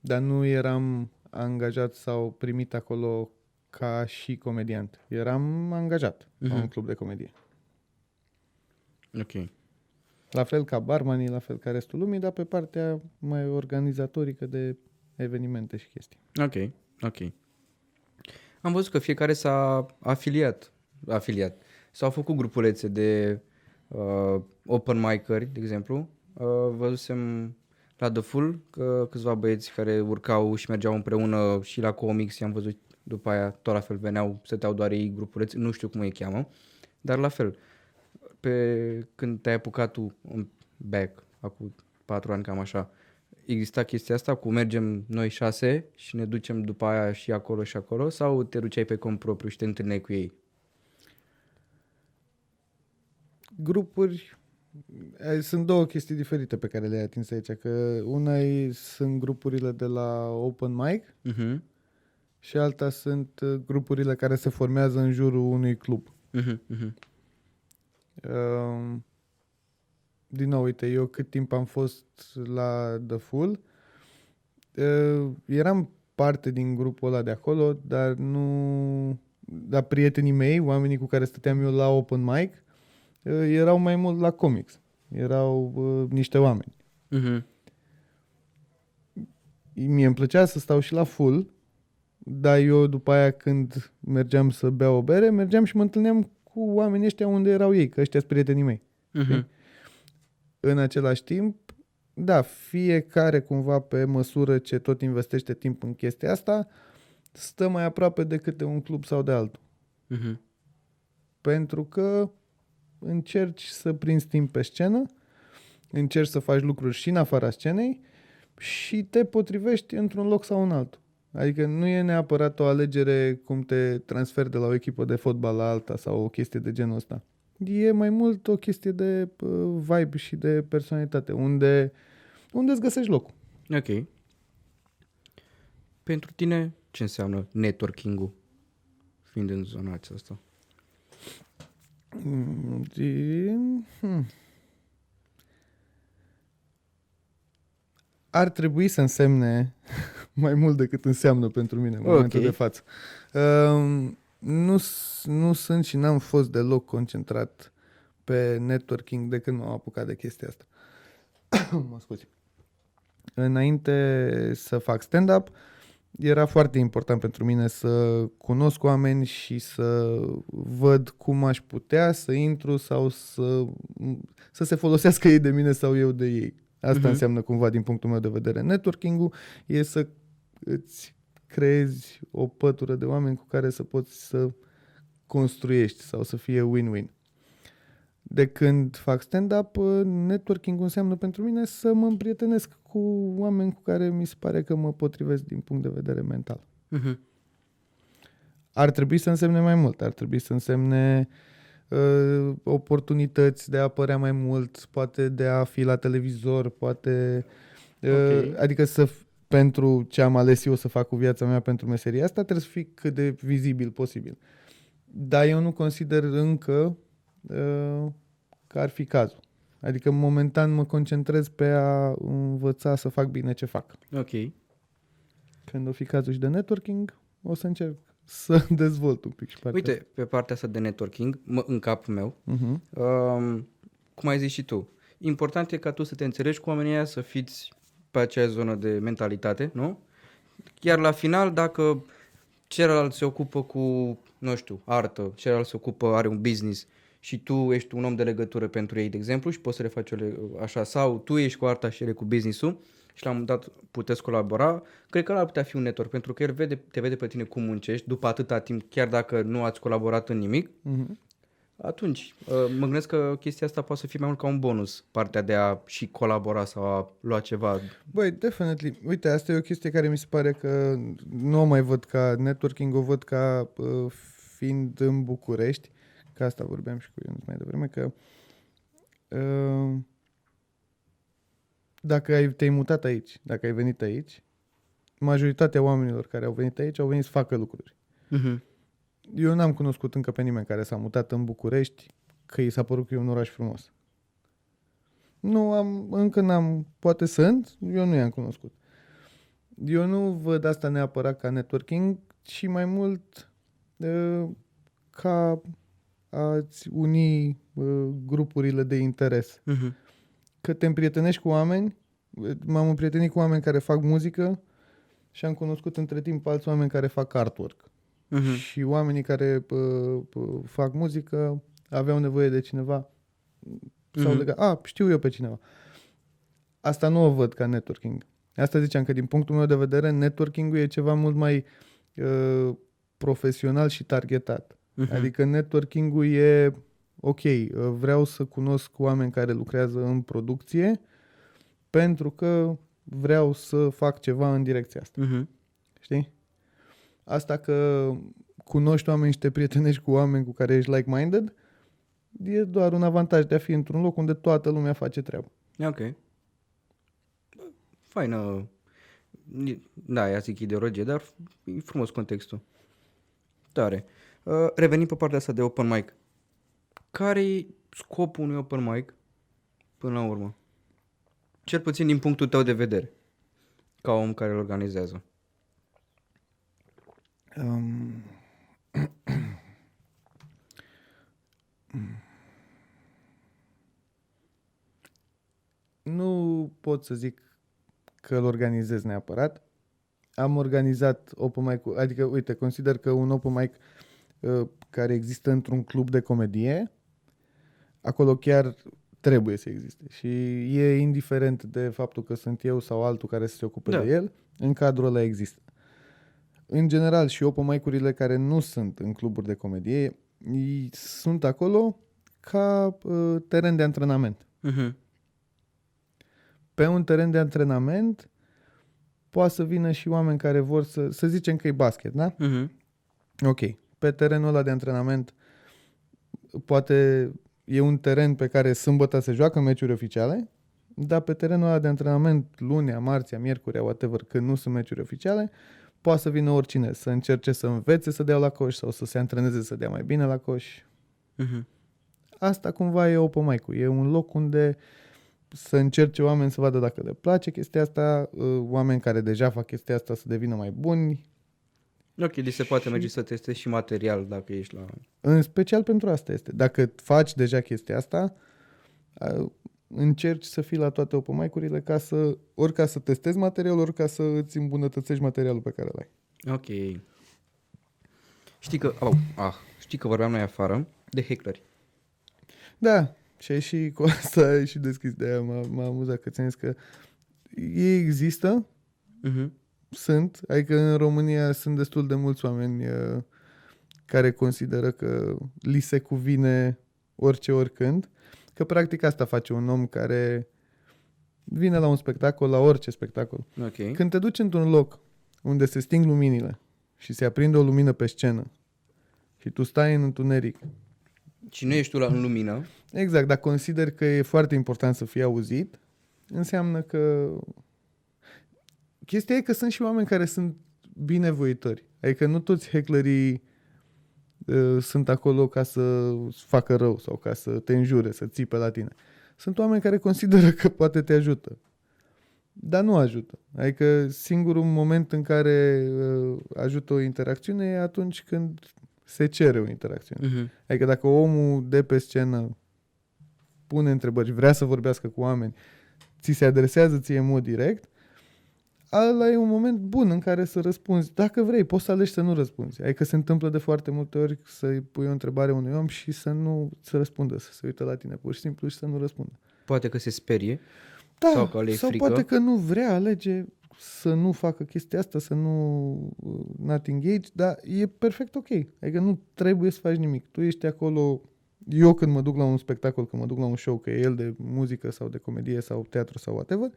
dar nu eram angajat sau primit acolo ca și comediant. Eram angajat la Mhm. un club de comedie. Ok. La fel ca barmanii, la fel ca restul lumii, dar pe partea mai organizatorică de evenimente și chestii. Ok, ok. Am văzut că fiecare s-a afiliat, afiliat. S-au făcut grupulețe de uh, open mic-ări, de exemplu. Uh, văzusem la The Full că câțiva băieți care urcau și mergeau împreună și la comics, i-am văzut după aia tot la fel veneau, stăteau doar ei grupulețe, nu știu cum îi cheamă, dar la fel. Pe când te-ai apucat tu în back, acum patru ani cam așa, exista chestia asta cu mergem noi șase și ne ducem după aia și acolo și acolo sau te duceai pe cont propriu și te întâlneai cu ei? Grupuri, eh, sunt două chestii diferite pe care le-ai atins aici, că una e, sunt grupurile de la open mic Uh-huh. și alta sunt eh, grupurile care se formează în jurul unui club. Uh-huh. Uh-huh. Um, din nou, uite, eu cât timp am fost la The Full, uh, eram parte din grupul ăla de acolo, dar nu... Dar prietenii mei, oamenii cu care stăteam eu la open mic, uh, erau mai mult la comics. Erau uh, niște oameni. Mhm. Mie îmi plăcea să stau și la full, dar eu după aia când mergeam să beau o bere, mergeam și mă întâlneam cu oamenii ăștia unde erau ei, că ăștia sunt prietenii mei. Mhm. În același timp, da, fiecare cumva pe măsură ce tot investește timp în chestia asta, stă mai aproape de câte un club sau de altul. Mhm. Pentru că încerci să prinzi timp pe scenă, încerci să faci lucruri și în afara scenei și te potrivești într-un loc sau în altul. Adică nu e neapărat o alegere cum te transferi de la o echipă de fotbal la alta sau o chestie de genul ăsta. E mai mult o chestie de uh, vibe și de personalitate, unde, unde îți găsești locul. Ok. Pentru tine, ce înseamnă networking-ul? Fiind în zona aceasta. Mm, e- hmm. Ar trebui să însemne (laughs) mai mult decât înseamnă pentru mine în Ok. momentul de față. Um, nu, s- nu sunt și n-am fost deloc concentrat pe networking de când m-am apucat de chestia asta. (coughs) mă scuzi. Înainte să fac stand-up, era foarte important pentru mine să cunosc oameni și să văd cum aș putea să intru sau să, să se folosească ei de mine sau eu de ei. Asta Mhm. înseamnă cumva din punctul meu de vedere. Networking-ul e să îți creezi o pătură de oameni cu care să poți să construiești sau să fie win-win. De când fac stand-up, networking înseamnă pentru mine să mă împrietenesc cu oameni cu care mi se pare că mă potrivesc din punct de vedere mental. Mhm. Ar trebui să însemne mai mult, ar trebui să însemne uh, oportunități de a apărea mai mult, poate de a fi la televizor, poate... Uh, Ok. Adică să f- pentru ce am ales eu să fac cu viața mea pentru meseria asta, trebuie să fii cât de vizibil posibil. Dar eu nu consider încă uh, că ar fi cazul. Adică momentan mă concentrez pe a învăța să fac bine ce fac. Ok. Când o fi cazul și de networking, o să încerc să (laughs) dezvolt un pic și partea Uite, pe partea asta de networking, mă, în capul meu, asta. Uh-huh. um, cum ai zis și tu, important e ca tu să te înțelegi cu oamenii aia, să fiți pe acea zonă de mentalitate, nu? Iar la final, dacă celălalt se ocupă cu, nu știu, artă, celălalt se ocupă, are un business și tu ești un om de legătură pentru ei, de exemplu, și poți să le faci o le- așa, sau tu ești cu arta și ele cu business-ul și la un moment dat puteți colabora, cred că ăla ar putea fi un network, pentru că el vede, te vede pe tine cum muncești după atâta timp, chiar dacă nu ați colaborat în nimic, Uh-huh. atunci, uh, mă gândesc că chestia asta poate să fie mai mult ca un bonus, partea de a și colabora sau a lua ceva. Băi, definitely. Uite, asta e o chestie care mi se pare că nu o mai văd ca networking, o văd ca uh, fiind în București, că asta vorbeam și cu Ionuț mai devreme, că uh, dacă ai, te-ai mutat aici, dacă ai venit aici, majoritatea oamenilor care au venit aici au venit să facă lucruri. Uh-huh. Eu n-am cunoscut încă pe nimeni care s-a mutat în București că i s-a părut că e un oraș frumos. Nu am, încă n-am, poate sunt, eu nu i-am cunoscut. Eu nu văd asta neapărat ca networking, ci mai mult uh, ca a-ți uni uh, grupurile de interes. Uh-huh. Că te împrietenești cu oameni, m-am împrietenit cu oameni care fac muzică și am cunoscut între timp alți oameni care fac artwork. Uh-huh. Și oamenii care pă, pă, fac muzică aveau nevoie de cineva sau Mhm. legat. A, știu eu pe cineva. Asta nu o văd ca networking. Asta ziceam că din punctul meu de vedere networking-ul e ceva mult mai uh, profesional și targetat. Uh-huh. Adică networking-ul e ok, uh, vreau să cunosc oameni care lucrează în producție pentru că vreau să fac ceva în direcția asta. Uh-huh. Știi? Asta că cunoști oameni și te prietenești cu oameni cu care ești like-minded e doar un avantaj de a fi într-un loc unde toată lumea face treabă. Ok. Faină. Da, ea zic ideologie, dar e frumos contextul. Tare. Uh, revenim pe partea asta de open mic. Care e scopul unui open mic până la urmă. Cel puțin din punctul tău de vedere, ca om care îl organizează. Um, (clears throat) nu pot să zic că îl organizez neapărat. Am organizat open mic adică, uite, consider că un open mic uh, care există într-un club de comedie, acolo chiar trebuie să existe. Și e indiferent de faptul că sunt eu sau altul care să se ocupe Da. de el, în cadrul ăla există. În general și open mic-urile care nu sunt în cluburi de comedie, ei sunt acolo ca uh, teren de antrenament. Uh-huh. Pe un teren de antrenament poate să vină și oameni care vor să, să zicem că e basket, da? Uh-huh. Ok. Pe terenul ăla de antrenament poate e un teren pe care sâmbătă se joacă meciuri oficiale, dar pe terenul ăla de antrenament lunea, marțea, miercurea, whatever, când nu sunt meciuri oficiale, poate să vină oricine să încerce să învețe să dea la coș sau să se antreneze să dea mai bine la coș. Uh-huh. Asta cumva e open mic E un loc unde să încerce oameni să vadă dacă le place chestia asta, uh, oameni care deja fac chestia asta să devină mai buni, Ok, deci se poate Și- merge să testezi și material dacă ești la... În special pentru asta este. Dacă faci deja chestia asta, a, încerci să fii la toate open mic-urile ca să, ori ca să testezi materialul, ori ca să îți îmbunătățești materialul pe care îl ai. Ok. Știi că... Oh, ah, știi că vorbeam noi afară de heckleri. Da, și ai și cu asta ai și deschis de aia, m-a, m-a amuzat că ți-am zis că ei există, Uh-huh. Sunt, adică în România sunt destul de mulți oameni uh, care consideră că li se cuvine orice, oricând, că practic asta face un om care vine la un spectacol, la orice spectacol. Ok. Când te duci într-un loc unde se sting luminile și se aprinde o lumină pe scenă și tu stai în întuneric, Și nu ești tu la, în lumină. exact, dacă consideri că e foarte important să fii auzit, înseamnă că... Chestia e că sunt și oameni care sunt binevoitori. Adică nu toți hecklerii uh, sunt acolo ca să facă rău sau ca să te înjure, să țipe la tine. Sunt oameni care consideră că poate te ajută. Dar nu ajută. Adică singurul moment în care uh, ajută o interacțiune e atunci când se cere o interacțiune. Uh-huh. Adică dacă omul de pe scenă pune întrebări, vrea să vorbească cu oameni, ți se adresează ție în mod direct, ăla e un moment bun în care să răspunzi. Dacă vrei, poți să alegi să nu răspunzi. Adică se întâmplă de foarte multe ori să-i pui o întrebare unui om și să nu să răspundă, să se uite la tine pur și simplu și să nu răspundă. Poate că se sperie. Da, Sau că le-e sau frică. poate că nu vrea, alege să nu facă chestia asta, să nu uh, not engage, dar e perfect ok. Adică nu trebuie să faci nimic. Tu ești acolo, eu când mă duc la un spectacol, când mă duc la un show, că e el de muzică sau de comedie sau teatru sau whatever,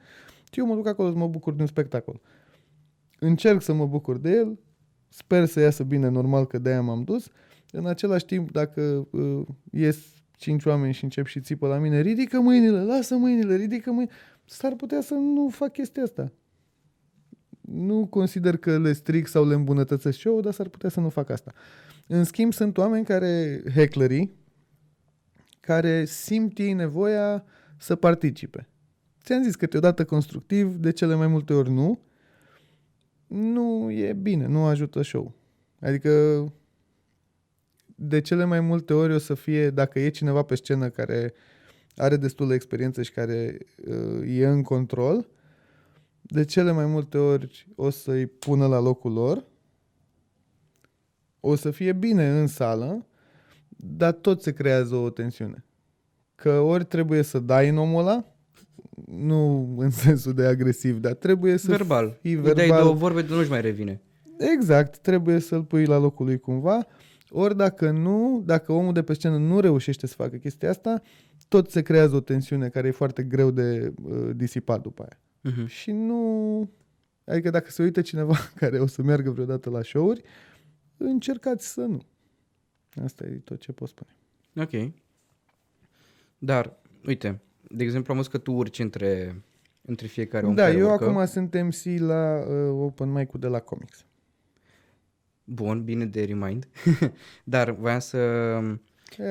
eu mă duc acolo să mă bucur de un spectacol. Încerc să mă bucur de el, sper să iasă bine, normal că de-aia m-am dus. În același timp, dacă uh, ies cinci oameni și încep și țipă la mine, ridică mâinile, lasă mâinile, ridică mâinile, s-ar putea să nu fac chestia asta. Nu consider că le stric sau le îmbunătățesc show dar s-ar putea să nu fac asta. În schimb, sunt oameni care, hecklerii, care simt ei nevoia să participe. Ți-am zis câteodată constructiv, de cele mai multe ori nu. Nu e bine, nu ajută show. Adică de cele mai multe ori o să fie, dacă e cineva pe scenă care are destulă experiență și care uh, e în control, de cele mai multe ori o să-i pună la locul lor, o să fie bine în sală, dar tot se creează o tensiune. Că ori trebuie să dai în omul ăla, nu în sensul de agresiv, dar trebuie să verbal. fii Îi dai verbal. două vorbe, de nu-și mai revine. Exact, trebuie să-l pui la locul lui cumva. Ori dacă nu, dacă omul de pe scenă nu reușește să facă chestia asta, tot se creează o tensiune care e foarte greu de uh, disipat după aia. Uh-huh. Și nu... Adică dacă se uită cineva (laughs) care o să meargă vreodată la show-uri, încercați să nu. Asta e tot ce pot spune. Ok. Dar, uite, de exemplu, am văzut că tu urci între, între fiecare om da, care eu urcă. acum sunt MC la uh, Open Mic-ul de la Comics. Bun, bine de remind. (laughs) Dar voiam să...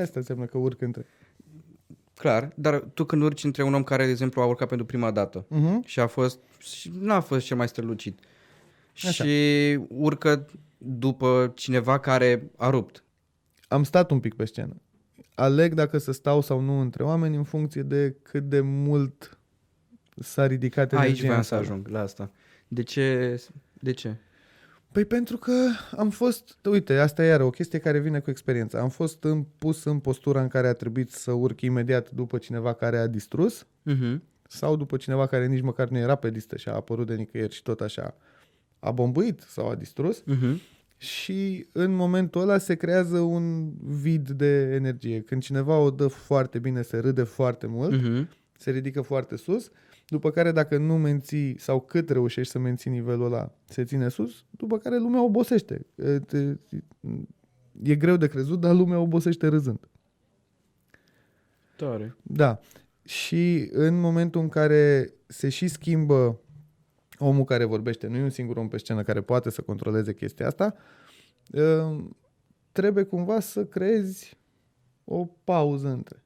Asta înseamnă că urc între. clar, dar tu când urci între un om care, de exemplu, a urcat pentru prima dată Uh-huh. și a fost, și n-a fost cel mai strălucit Așa. și urcă după cineva care a rupt. Am stat un pic pe scenă. Aleg dacă să stau sau nu între oameni în funcție de cât de mult s-a ridicat energia. Aici voiam în să sală. ajung, la asta. De ce? De ce? Păi pentru că am fost, uite, asta e iară o chestie care vine cu experiența. Am fost în, pus în postura în care a trebuit să urc imediat după cineva care a distrus Uh-huh. sau după cineva care nici măcar nu era pe listă și a apărut de nicăieri și tot așa a bombuit sau a distrus Uh-huh. Și în momentul ăla se creează un vid de energie. Când cineva o dă foarte bine, se râde foarte mult, Uh-huh. se ridică foarte sus, după care dacă nu menții sau cât reușești să menții nivelul ăla, se ține sus, după care lumea obosește. E, te- E greu de crezut, dar lumea obosește râzând. Tare. Da. Și în momentul în care se și schimbă omul care vorbește, nu e un singur om pe scenă care poate să controleze chestia asta, uh, trebuie cumva să creezi o pauză între.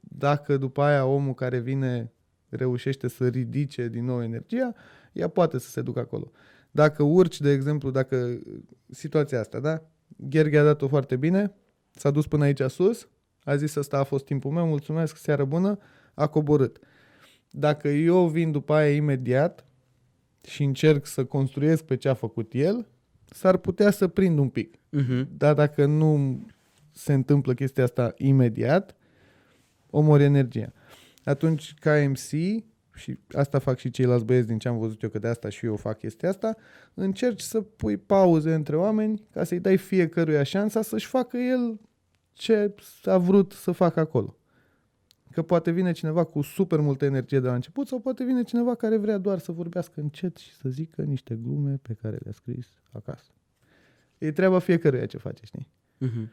Dacă după aia omul care vine reușește să ridice din nou energia, ea poate să se ducă acolo. Dacă urci, de exemplu, dacă situația asta, da? Gherghe a dat-o foarte bine, s-a dus până aici sus, a zis ăsta a fost timpul meu, mulțumesc, seară bună, a coborât. Dacă eu vin după aia imediat și încerc să construiesc pe ce a făcut el, s-ar putea să prind un pic. Uh-huh. Dar dacă nu se întâmplă chestia asta imediat, omori energia. Atunci, ca MC, și asta fac și ceilalți băieți din ce am văzut eu, că de asta și eu fac chestia asta, încerci să pui pauze între oameni ca să-i dai fiecăruia șansa să-și facă el ce a vrut să facă acolo. Că poate vine cineva cu super multă energie de la început sau poate vine cineva care vrea doar să vorbească încet și să zică niște glume pe care le-a scris acasă. E treaba fiecăruia ce face, știi? Uh-huh.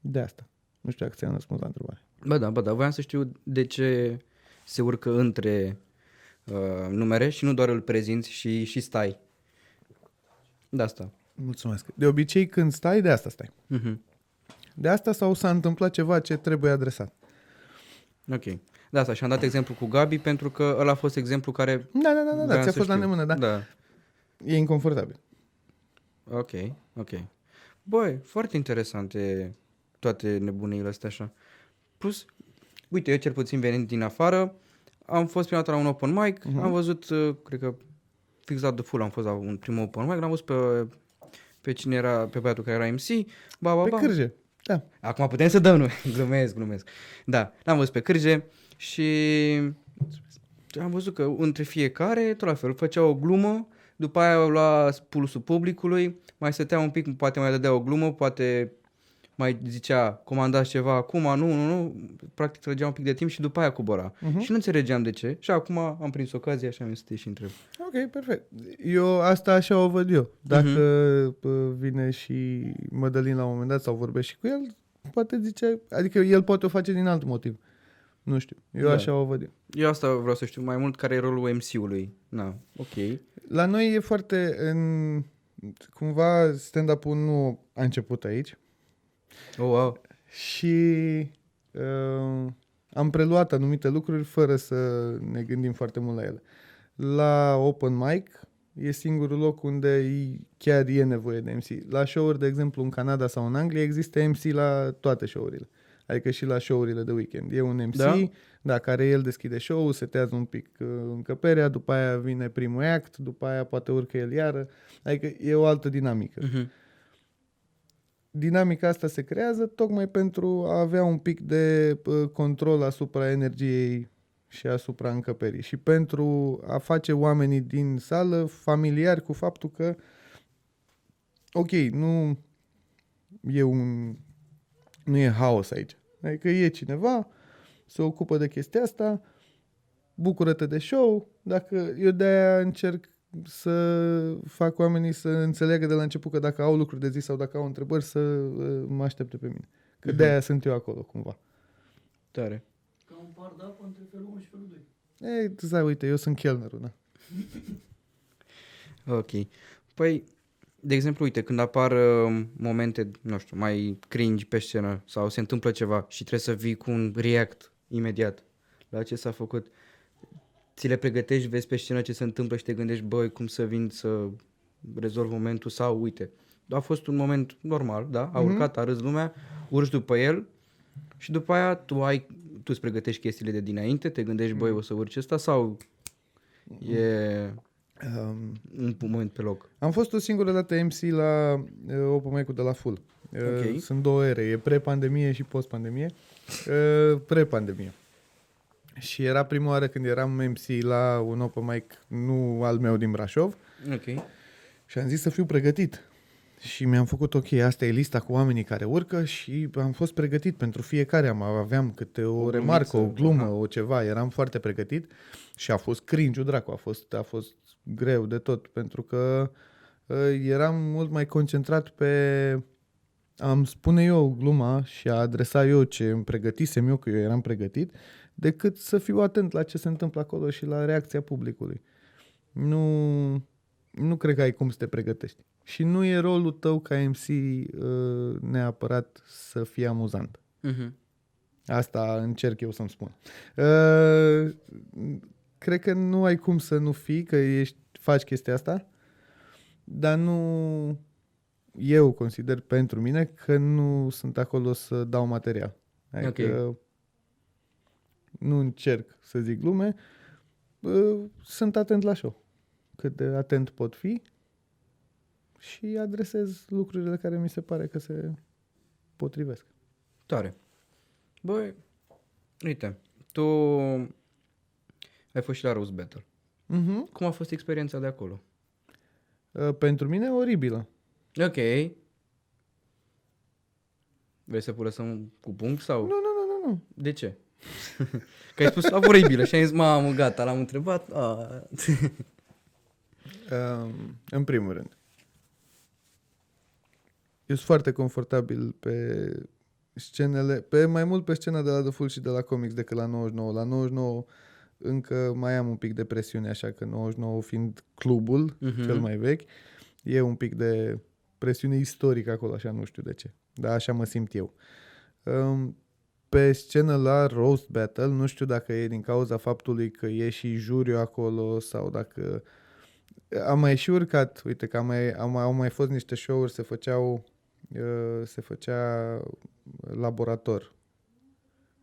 De asta. Nu știu dacă ți-am răspuns la întrebare. Ba da, ba da, voiam să știu de ce se urcă între uh, numere și nu doar îl prezinți și, și stai. De asta. Mulțumesc. De obicei, când stai, de asta stai. Uh-huh. De asta sau s-a întâmplat ceva ce trebuie adresat. Ok. De asta și am dat exemplu cu Gabi pentru că ăla a fost exemplu care... Da, da, da, da, da voiam ți-a să fost la știu. nemână, da. Da. E inconfortabil. Ok, ok. Băi, foarte interesante toate nebunile astea așa. Plus, uite, eu cel puțin venind din afară, am fost prima dată la un open mic, Mhm. uh-huh. am văzut, uh, cred că fix la The Full am fost la un primul open mic, l-am văzut pe, pe cine era, pe băiatul care era MC, ba, ba, Pe ba. cârje. Da. Acum putem să dăm, nu? (laughs) glumesc, glumesc. Da, l-am văzut pe cârje și am văzut că între fiecare, tot la fel, făcea o glumă, după aia lua pulsul publicului, mai stătea un pic, poate mai dădea o glumă, poate mai zicea, comandați ceva acum, nu, nu, nu, practic trăgea un pic de timp și după aia cobora. Mhm. Și nu înțelegeam de ce. Și acum am prins ocazia și am venit să te și întreb. Ok, perfect. Eu asta așa o văd eu. Dacă uh, vine și Mădălin la un moment dat sau vorbește și cu el, poate zice, adică el poate o face din alt motiv. Nu știu. Eu Da. așa o văd eu. Eu asta vreau să știu mai mult care e rolul MC-ului. Na, ok. La noi e foarte în... Cumva stand-up-ul nu a început aici Oh, wow. și uh, am preluat anumite lucruri fără să ne gândim foarte mult la ele. La open mic e singurul loc unde e- chiar e nevoie de MC. La show-uri, de exemplu, în Canada sau în Anglia, există MC la toate show-urile. Adică și la show-urile de weekend. E un MC, Da? da, da care el deschide show-ul, setează un pic uh, încăperea, după aia vine primul act, după aia poate urcă el iară. Adică e o altă dinamică. Mhm. Dinamica asta se creează tocmai pentru a avea un pic de uh, control asupra energiei și asupra încăperii și pentru a face oamenii din sală familiari cu faptul că ok, nu e un nu e haos aici. Adică e cineva, se ocupă de chestia asta, bucură-te de show, dacă eu de-aia încerc să fac oamenii să înțeleagă de la început că dacă au lucruri de zis sau dacă au întrebări să uh, mă aștepte pe mine. Că Mhm. de-aia sunt eu acolo cumva. Tare. Ca un par de apă între felul 1 și felul 2. Ei, zai, uite, eu sunt chelnerul, da. (laughs) Ok. Păi, De exemplu, uite, când apar uh, momente, nu știu, mai cringe pe scenă sau se întâmplă ceva și trebuie să vii cu un react imediat la ce s-a făcut, ți le pregătești, vezi pe scenă ce se întâmplă și te gândești, băi, cum să vin să rezolv momentul sau, uite, a fost un moment normal, da, a Mhm. urcat, a râs lumea, urci după el și după aia tu ai, tu îți pregătești chestiile de dinainte, te gândești, băi, Mhm. o să urci ăsta sau e Um, un moment pe loc? am fost o singură dată MC la uh, Open Mic-ul de la Full. Uh, Ok. Sunt două ere, e pre-pandemie și post-pandemie. Uh, pre-pandemie. Și era prima oară când eram MC la un open mic, nu al meu din Brașov, Ok. și am zis să fiu pregătit. Și mi-am făcut, ok, asta e lista cu oamenii care urcă și am fost pregătit pentru fiecare. Am, aveam câte o, O remarcă, o glumiță, glumă, aha. o ceva. Eram foarte pregătit și a fost cringe dracu. A fost, a fost greu de tot pentru că uh, eram mult mai concentrat pe am spune eu gluma și a adresa eu ce îmi pregătisem eu, că eu eram pregătit, decât să fiu atent la ce se întâmplă acolo și la reacția publicului. Nu, nu cred că ai cum să te pregătești. Și nu e rolul tău ca MC uh, neapărat să fie amuzant. Uh-huh. Asta încerc eu să-mi spun. Uh, cred că nu ai cum să nu fii, că ești, faci chestia asta, dar nu... Eu consider pentru mine că nu sunt acolo să dau material. Adică nu încerc să zic glume, uh, sunt atent la show. Cât de atent pot fi și adresez lucrurile care mi se pare că se potrivesc. Tare. Băi, uite, tu ai fost și la Rose Battle. Uh-huh. Cum a fost experiența de acolo? Uh, pentru mine oribilă. Ok. Vrei să lăsăm cu punct sau? Nu, nu, nu, nu, nu. De ce? Că ai spus oribilă și ai zis, mamă, gata, l-am întrebat. A. Uh, în primul rând. Eu sunt foarte confortabil pe scenele, pe mai mult pe scena de la The Full și de la Comics decât la 99. La 99 încă mai am un pic de presiune, așa că 99 fiind clubul Mhm. cel mai vechi, e un pic de presiune istorică acolo, așa nu știu de ce. Dar așa mă simt eu. Um, pe scenă la Roast Battle, nu știu dacă e din cauza faptului că e și juriu acolo sau dacă am mai și urcat, uite că am mai, am, mai- au mai fost niște show-uri, se făceau uh, se făcea laborator,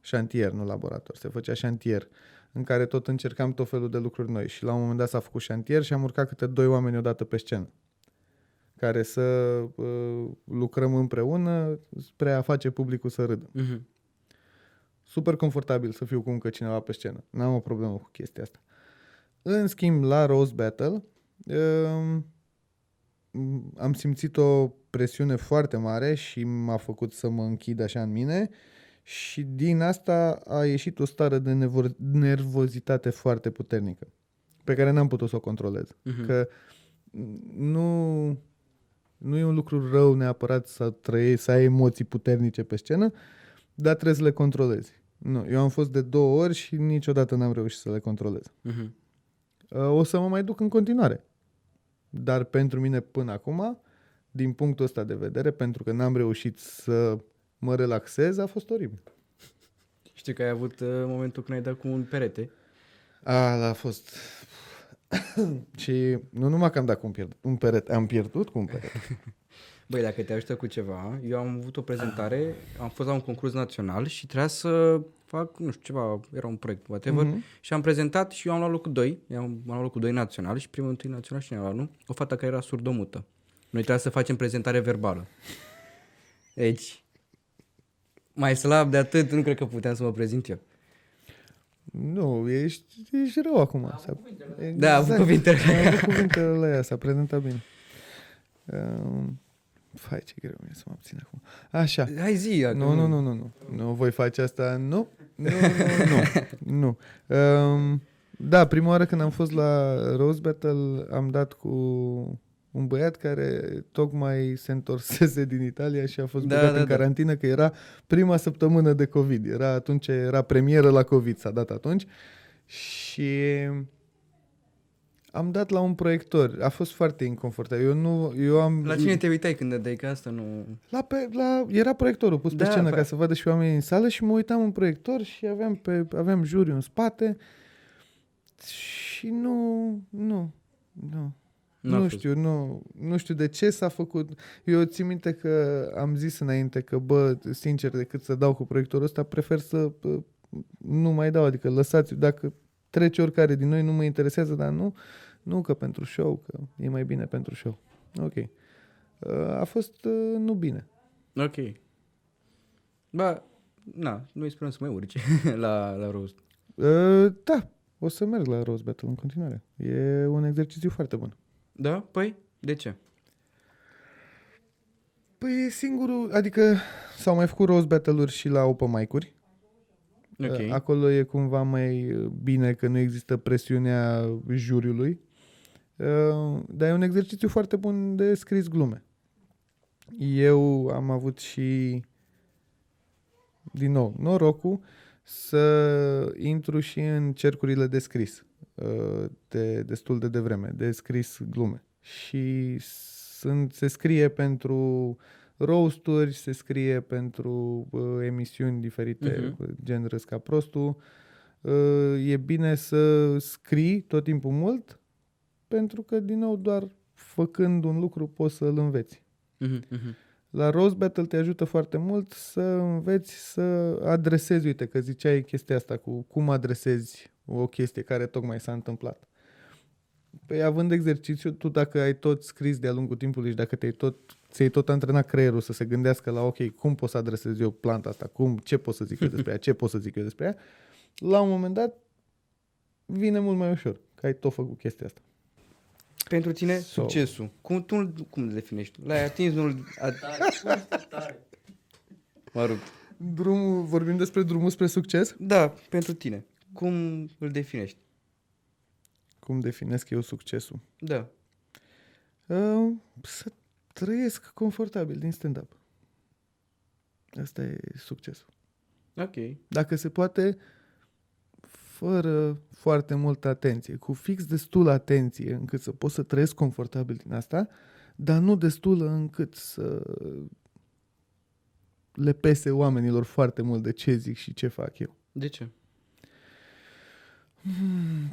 șantier, nu laborator, se făcea șantier, în care tot încercam tot felul de lucruri noi și la un moment dat s-a făcut șantier și am urcat câte doi oameni odată pe scenă care să uh, lucrăm împreună spre a face publicul să râdă. Mhm. Super confortabil să fiu cu încă cineva pe scenă. N-am o problemă cu chestia asta. În schimb, la Rose Battle um, am simțit o presiune foarte mare și m-a făcut să mă închid așa în mine și din asta a ieșit o stare de nevo- nervozitate foarte puternică pe care n-am putut să o controlez. Mhm. Că nu, nu e un lucru rău neapărat să trăiești, să ai emoții puternice pe scenă, dar trebuie să le controlezi. Nu, eu am fost de două ori și niciodată n-am reușit să le controlez. Mhm. Uh, O să mă mai duc în continuare. Dar pentru mine până acum, din punctul ăsta de vedere, pentru că n-am reușit să mă relaxez, a fost oribil. Știu că ai avut uh, momentul când ai dat cu un perete. A, a fost... (coughs) și nu numai că am dat cu un, pierd- un perete, am pierdut cu un perete. (laughs) Băi, dacă te ajută cu ceva, eu am avut o prezentare, am fost la un concurs național și trebuia să fac, nu știu, ceva, era un proiect, whatever, Mhm. și am prezentat și eu am luat locul 2, eu am, am luat locul 2 național și primul întâi național și cineva, nu? O fată care era surdomută. Noi trebuia să facem prezentare verbală. Deci, mai slab de atât, nu cred că puteam să mă prezint eu. Nu, ești, ești rău acum. S-a, exact. Da, am avut cuvintele Am avut cuvintele alea, s-a prezentat bine. Um, fai, ce greu mi-e să mă abțin acum. Așa. Hai zi, acum. Nu, nu, nu, nu, nu. Nu voi face asta. Nu, nu, nu, (laughs) nu. nu. Um, da, prima oară când am fost la Rose Battle am dat cu un băiat care tocmai se întorsese din Italia și a fost Da, băgat da, în da. carantină că era prima săptămână de COVID. Era atunci, era premieră la COVID, s-a dat atunci. Și Am dat la un proiector. A fost foarte inconfortabil. Eu nu... Eu am... La cine te uitai când dai că asta nu... La pe, la, era proiectorul pus pe Da, scenă fa- ca să vadă și oamenii în sală și mă uitam în proiector și aveam, pe, aveam juriu în spate și nu, nu, nu. N-a nu fost. știu, nu, nu știu de ce s-a făcut. Eu țin minte că am zis înainte că, bă, sincer, decât să dau cu proiectorul ăsta, prefer să bă, nu mai dau. Adică lăsați, dacă trece oricare din noi, nu mă interesează, dar nu, nu că pentru show, că e mai bine pentru show. Ok. Uh, A fost uh, nu bine. Ok. Ba, na, noi sperăm să mai urce (laughs) la, la roast. Uh, Da, o să merg la Rose Battle în continuare. E un exercițiu foarte bun. Da? Păi, de ce? Păi e singurul, adică s-au mai făcut Rose Battle-uri și la open mic-uri. Ok. Uh, Acolo e cumva mai uh, bine că nu există presiunea juriului. Uh, Dar e un exercițiu foarte bun de scris glume. Eu am avut și, din nou, norocul să intru și în cercurile de scris uh, de destul de devreme, de scris glume. Și sunt, se scrie pentru roasturi, se scrie pentru uh, emisiuni diferite, Mhm. uh, gen Râs ca prostul. Uh, e bine să scrii tot timpul mult, pentru că, din nou, doar făcând un lucru poți să-l înveți. Mhm, mhm. La Rose Battle te ajută foarte mult să înveți să adresezi, uite că ziceai chestia asta cu cum adresezi o chestie care tocmai s-a întâmplat. Păi având exercițiu, tu dacă ai tot scris de-a lungul timpului și dacă te-ai tot, ți-ai tot antrenat creierul să se gândească la ok, cum pot să adresez eu planta asta, cum, ce pot să zic eu despre ea, ce pot să zic eu despre ea, la un moment dat vine mult mai ușor, că ai tot făcut chestia asta. Pentru tine, So- succesul. Cum, tu, îl- cum îl definești? L-ai atins, nu-l... A... Tare, foarte tare. Mă rup. Drumul, vorbim despre drumul spre succes? Da, pentru tine. Cum îl definești? Cum definesc eu succesul? Da. Uh, să trăiesc confortabil din stand-up. Asta e succesul. Ok. Dacă se poate, fără foarte multă atenție, cu fix destul atenție încât să pot să trăiesc confortabil din asta, dar nu destulă încât să le pese oamenilor foarte mult de ce zic și ce fac eu. De ce?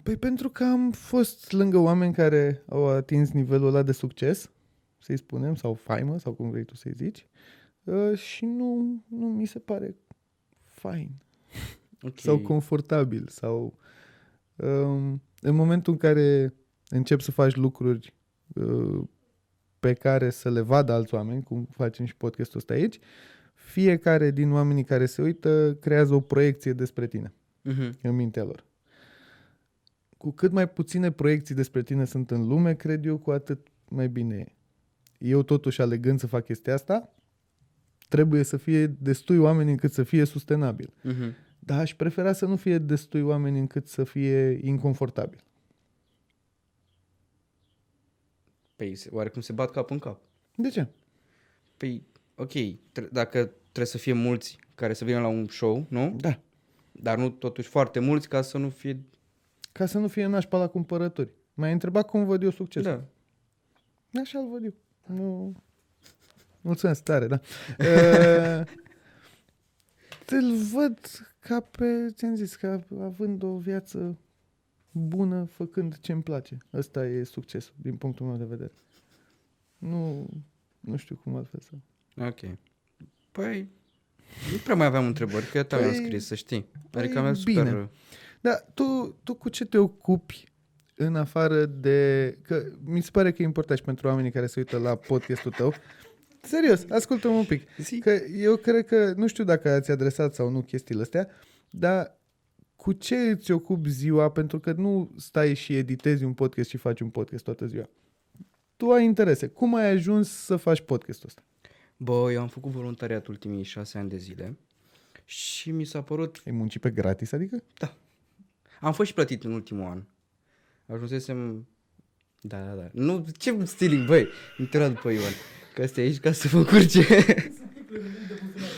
Păi pentru că am fost lângă oameni care au atins nivelul ăla de succes, să-i spunem, sau faimă, sau cum vrei tu să-i zici, uh, și nu, nu mi se pare fain Ok. sau confortabil sau um, în momentul în care începi să faci lucruri uh, pe care să le vadă alți oameni, cum facem și podcastul ăsta aici, fiecare din oamenii care se uită creează o proiecție despre tine Mhm. în mintea lor. Cu cât mai puține proiecții despre tine sunt în lume, cred eu, cu atât mai bine e. Eu totuși alegând să fac chestia asta, trebuie să fie destui oameni încât să fie sustenabil. Mhm. Dar aș prefera să nu fie destui oameni încât să fie inconfortabil. Păi, se- oarecum se bat cap în cap. De ce? Păi, ok, tre- dacă trebuie să fie mulți care să vină la un show, nu? Da. Dar nu totuși foarte mulți ca să nu fie... Ca să nu fie nașpa la cumpărături. M-ai întrebat cum văd eu succesul. Da. Așa îl văd eu. Nu... Mulțumesc tare, da. Uh, (laughs) îl văd ca pe, ți-am zis, ca având o viață bună, făcând ce-mi place. Ăsta e succesul, din punctul meu de vedere. Nu, nu știu cum altfel să... Ok. Păi, nu prea mai aveam întrebări, că te-am Păi- scris, să știi. păi Adică am super... bine. Da, tu, tu cu ce te ocupi în afară de... Că mi se pare că e important și pentru oamenii care se uită la podcastul tău. Serios, ascultă-mă un pic. Zi. Că eu cred că, nu știu dacă ați adresat sau nu chestiile astea, dar cu ce îți ocupi ziua? Pentru că nu stai și editezi un podcast și faci un podcast toată ziua. Tu ai interese. Cum ai ajuns să faci podcastul ăsta? Bă, eu am făcut voluntariat ultimii șase ani de zile și mi s-a părut... Ai muncit pe gratis, adică? Am fost și plătit în ultimul an. Ajunsesem... Da, da, da. Nu, ce stealing, băi? Intra după Ioan. Că stai aici ca să vă curge.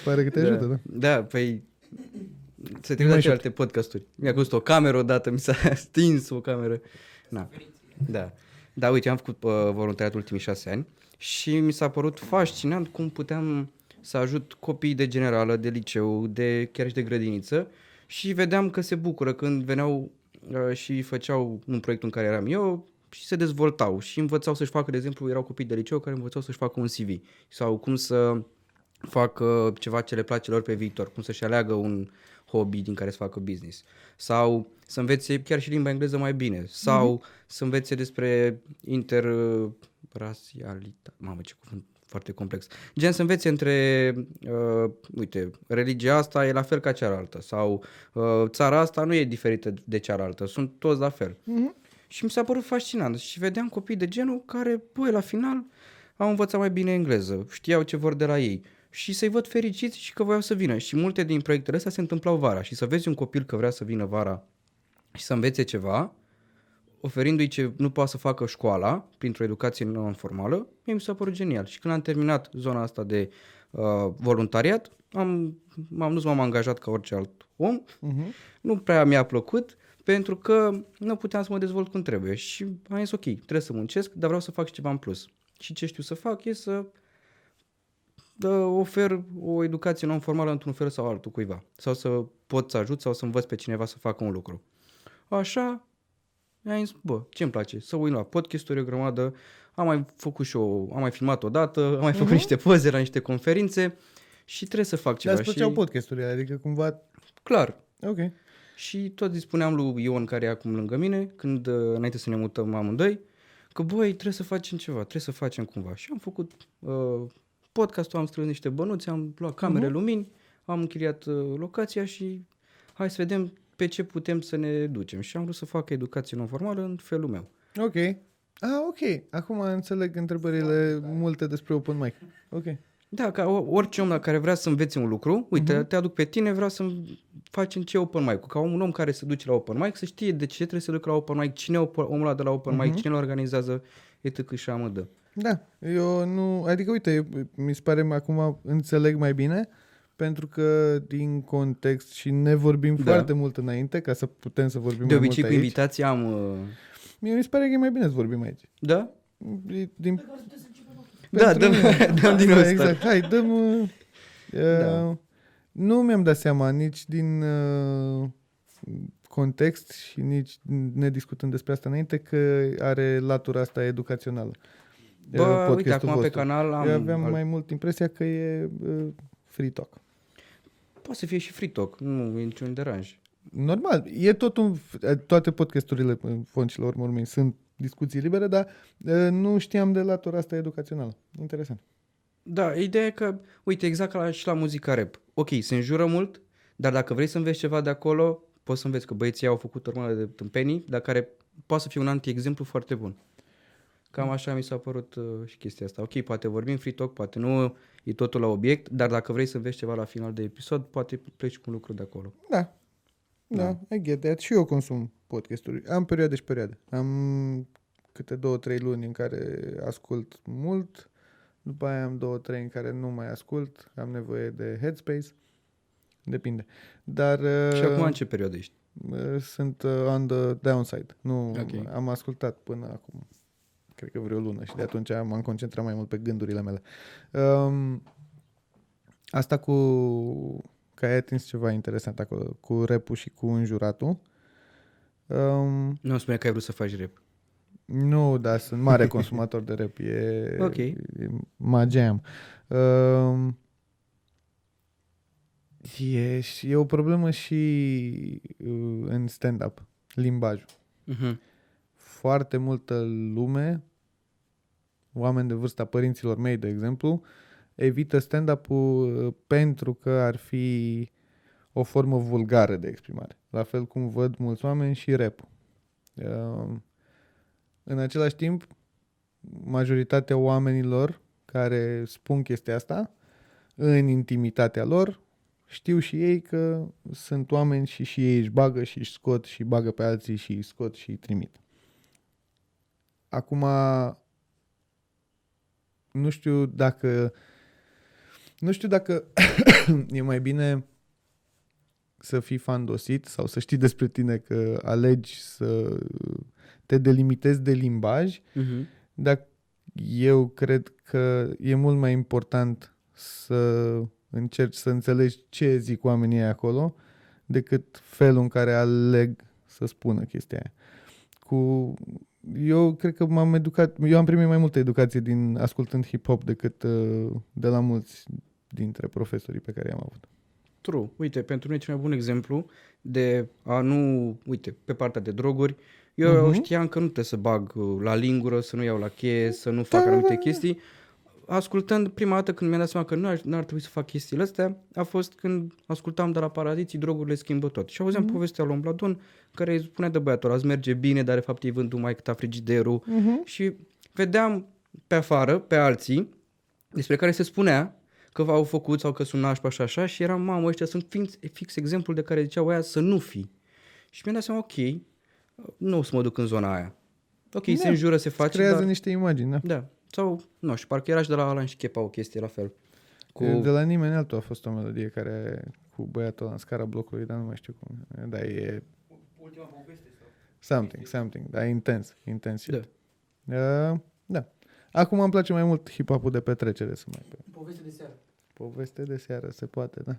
Pare că te da. ajută, da. Da, păi... Se mai trebuie și șopt. alte podcasturi. Mi-a costat o cameră odată, mi s-a (laughs) stins o cameră. Na. Da. Da, uite, am făcut uh, voluntariat ultimii șase ani și mi s-a părut fascinant cum puteam să ajut copiii de generală, de liceu, de chiar și de grădiniță și vedeam că se bucură când veneau uh, și făceau un proiect în care eram eu și se dezvoltau și învățau să-și facă, de exemplu, erau copii de liceu care învățau să-și facă un CV sau cum să facă ceva ce le place lor pe viitor, cum să-și aleagă un hobby din care să facă business sau să învețe chiar și limba engleză mai bine sau mm-hmm. să învețe despre interrasialitate. Mamă, ce cuvânt foarte complex. Gen să învețe între, uh, uite, religia asta e la fel ca cealaltă sau uh, țara asta nu e diferită de cealaltă, sunt toți la fel. Mm-hmm. Și mi s-a părut fascinant și vedeam copii de genul care, băi, la final au învățat mai bine engleză, știau ce vor de la ei și să-i văd fericiți și că voiau să vină. Și multe din proiectele astea se întâmplau vara și să vezi un copil că vrea să vină vara și să învețe ceva, oferindu-i ce nu poate să facă școala printr-o educație non-formală, mie mi s-a părut genial. Și când am terminat zona asta de uh, voluntariat, am, m-am, nu m-am angajat ca orice alt om, uh-huh. nu prea mi-a plăcut, pentru că nu puteam să mă dezvolt cum trebuie și am zis ok, trebuie să muncesc, dar vreau să fac și ceva în plus. Și ce știu să fac e să ofer o educație non-formală într-un fel sau altul cuiva. Sau să pot să ajut sau să învăț pe cineva să facă un lucru. Așa, mi-am zis, bă, ce îmi place? Să uit la podcasturi o grămadă, am mai făcut și o, am mai filmat o dată, am mai făcut uh-huh. niște poze la niște conferințe și trebuie să fac ceva. Dar îți și... podcasturile, adică cumva... Clar. Ok. Și tot îi spuneam lui Ion, care e acum lângă mine, când uh, înainte să ne mutăm amândoi, că băi, trebuie să facem ceva, trebuie să facem cumva. Și am făcut uh, podcastul, am strâns niște bănuți, am luat camere, uh-huh. lumini, am închiriat uh, locația și hai să vedem pe ce putem să ne ducem. Și am vrut să fac educație non-formală în felul meu. Ok. Ah, ok. Acum înțeleg întrebările multe despre open mic. Ok. Da, ca orice om la care vrea să învețe un lucru, uite, uh-huh. te aduc pe tine, vreau să facem ce open mic Ca un om care se duce la open mic, să știe de ce trebuie să ducă la open mic, cine e omul ăla de la open uh-huh. mic, cine îl organizează, etc. și amădă. Da, eu nu, adică uite, mi se pare acum înțeleg mai bine, pentru că din context și ne vorbim da. foarte mult înainte, ca să putem să vorbim De mai obicei cu invitații am... Uh... Mie mi se pare că e mai bine să vorbim aici. Da? Din... Da, dăm, (laughs) dăm din ăsta. Exact, hai, dăm... Uh, da. Uh, nu mi-am dat seama nici din uh, context și nici ne discutând despre asta înainte că are latura asta educațională. Bă, uite, acum vostru. pe canal am... Eu aveam al... mai mult impresia că e uh, free talk. Poate să fie și free talk, nu e niciun deranj. Normal, e tot un, toate podcasturile în fond și la urmă urmei sunt discuții libere, dar uh, nu știam de latura asta educațională. Interesant. Da, ideea e că, uite, exact ca la, și la muzica rap. Ok, se înjură mult, dar dacă vrei să înveți ceva de acolo, poți să înveți că băieții au făcut urmă de tâmpenii, dar care poate să fie un anti-exemplu foarte bun. Cam așa mi s-a părut uh, și chestia asta. Ok, poate vorbim free talk, poate nu e totul la obiect, dar dacă vrei să vezi ceva la final de episod, poate pleci cu un lucru de acolo. Da. Da, da. I get that. Și eu consum podcasturi. Am perioade și perioade. Am câte două, trei luni în care ascult mult, după aia am două, trei în care nu mai ascult, am nevoie de headspace. Depinde. Dar... Și acum în ce perioadă ești? Uh, sunt uh, on the downside. Nu, okay. am ascultat până acum cred că vreo lună și de atunci m-am concentrat mai mult pe gândurile mele. Um, asta cu că ai atins ceva interesant acolo, cu rap și cu înjuratul. Um, nu spune că ai vrut să faci rap. Nu, dar sunt mare (laughs) consumator de rap. E, ok. E magia am. Um, e, e o problemă și uh, în stand-up, limbajul. Uh-huh. Foarte multă lume oameni de vârsta părinților mei, de exemplu, evită stand-up-ul uh, pentru că ar fi o formă vulgară de exprimare. La fel cum văd mulți oameni și rap uh, În același timp, majoritatea oamenilor care spun chestia asta, în intimitatea lor, știu și ei că sunt oameni și și ei își bagă și își scot și bagă pe alții și îi scot și îi trimit. Acum, nu știu dacă nu știu dacă (coughs) e mai bine să fii fandosit sau să știi despre tine că alegi să te te delimitezi de limbaj, Mhm. dar eu cred că e mult mai important să încerci să înțelegi ce zic oamenii ăia acolo decât felul în care aleg să spună chestia aia. Cu... Eu cred că m-am educat, eu am primit mai multă educație din ascultând hip-hop decât uh, de la mulți dintre profesorii pe care i-am avut. True. Uite, pentru mine cel mai bun exemplu de a nu, uite, pe partea de droguri, eu Mhm. știam că nu trebuie să bag uh, la lingură, să nu iau la cheie, să nu fac anumite chestii. Ascultând prima dată când mi-am dat seama că nu ar, n-ar trebui să fac chestiile astea, a fost când ascultam de la Paradiții, drogurile schimbă tot. Și auzeam povestea lui Ombladon, care îi spunea de băiatul ăla, îți merge bine, dar de fapt ei vând mai câta frigiderul. Și vedeam pe afară, pe alții, despre care se spunea că au făcut sau că sunt nașpa și așa și eram, mamă, ăștia sunt fix, fix exemplul de care ziceau aia să nu fii. Și mi-am dat seama, ok, nu o să mă duc în zona aia. Ok, Da, se înjură, se Îți face, creează dar... niște imagini, da? Da. Sau, nu știu, parcă era și de la Alan și Chepa o chestie la fel. Cu... Cu... De la nimeni altul a fost o melodie care cu băiatul ăla în scara blocului, dar nu mai știu cum. Dar e Ultima poveste sau? something, something, dar e intens, intens Da. shit. Uh, da. Acum îmi place mai mult hip-hop-ul de petrecere să mai pe. Poveste de seară. Poveste de seară se poate, da.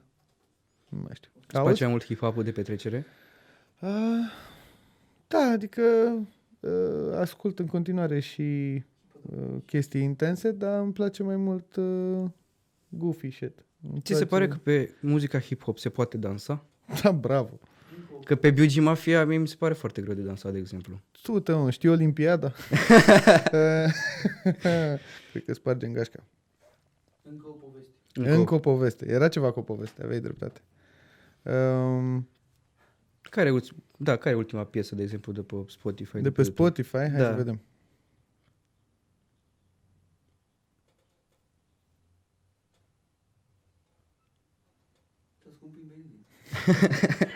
Nu mai știu. Îți place mai mult hip-hop de petrecere? Uh, da, adică uh, ascult în continuare și uh, chestii intense, dar îmi place mai mult uh, goofy shit. Îmi Ți se place- pare că pe muzica hip-hop se poate dansa? Da, bravo. Că pe BG Mafia mie mi se pare foarte greu de dansat, de exemplu. Tu, mă, știi Olimpiada? (laughs) (laughs) Cred că spargem gașca. Încă o poveste. Încă, Încă o poveste. Era ceva cu o poveste, aveai dreptate. Um, Care, e ulti- da, care e ultima piesă, de exemplu, de pe Spotify? de pe YouTube? Spotify, hai Da. să vedem. (laughs)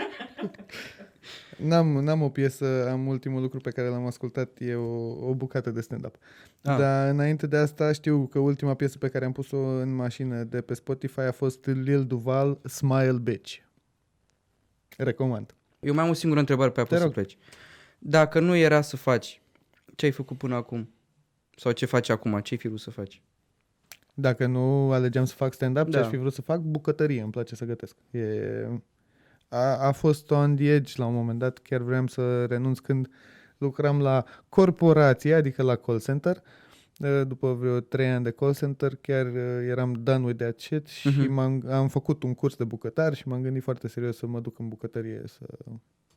Să scumpim benzin. N-am, n-am o piesă, am ultimul lucru pe care l-am ascultat, e o, o bucată de stand-up. Ah. Dar înainte de asta știu că ultima piesă pe care am pus-o în mașină de pe Spotify a fost Lil Duval, Smile Bitch. Recomand. Eu mai am o singură întrebare pe Te apă să rog. pleci. Dacă nu era să faci, ce ai făcut până acum? Sau ce faci acum? Ce ai fi vrut să faci? Dacă nu alegeam să fac stand-up, ce Da. aș fi vrut să fac? Bucătărie, îmi place să gătesc. E... A, a fost on the edge la un moment dat, chiar vreau să renunț când lucram la corporație, adică la call center. E, După vreo trei ani de call center, chiar e, eram done with that shit și Mhm. m-am, am făcut un curs de bucătar și m-am gândit foarte serios să mă duc în bucătărie, să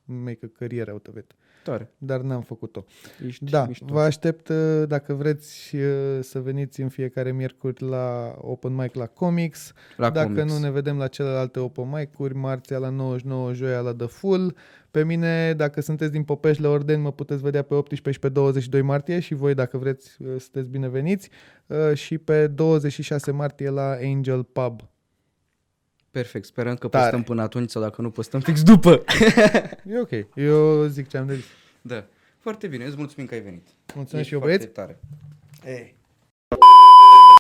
make a career out of it. Tare. Dar n-am făcut-o. Ești Da, mișto. vă aștept uh, dacă vreți uh, să veniți în fiecare miercuri la open mic la Comics. La dacă comics. nu ne vedem la celelalte open mic-uri, marțea la 99, joia la The Full. Pe mine, dacă sunteți din Popești la Orden, mă puteți vedea pe 18 și pe 22 martie și voi, dacă vreți, uh, sunteți bineveniți. Uh, Și pe 26 martie la Angel Pub. Perfect. Sperăm că Tare. postăm până atunci sau dacă nu postăm fix după. (laughs) E ok. Eu zic ce am de zis. da. Foarte bine. Îți mulțumim că ai venit. Mulțumesc Ești și eu, foarte băieți. tare. Hey.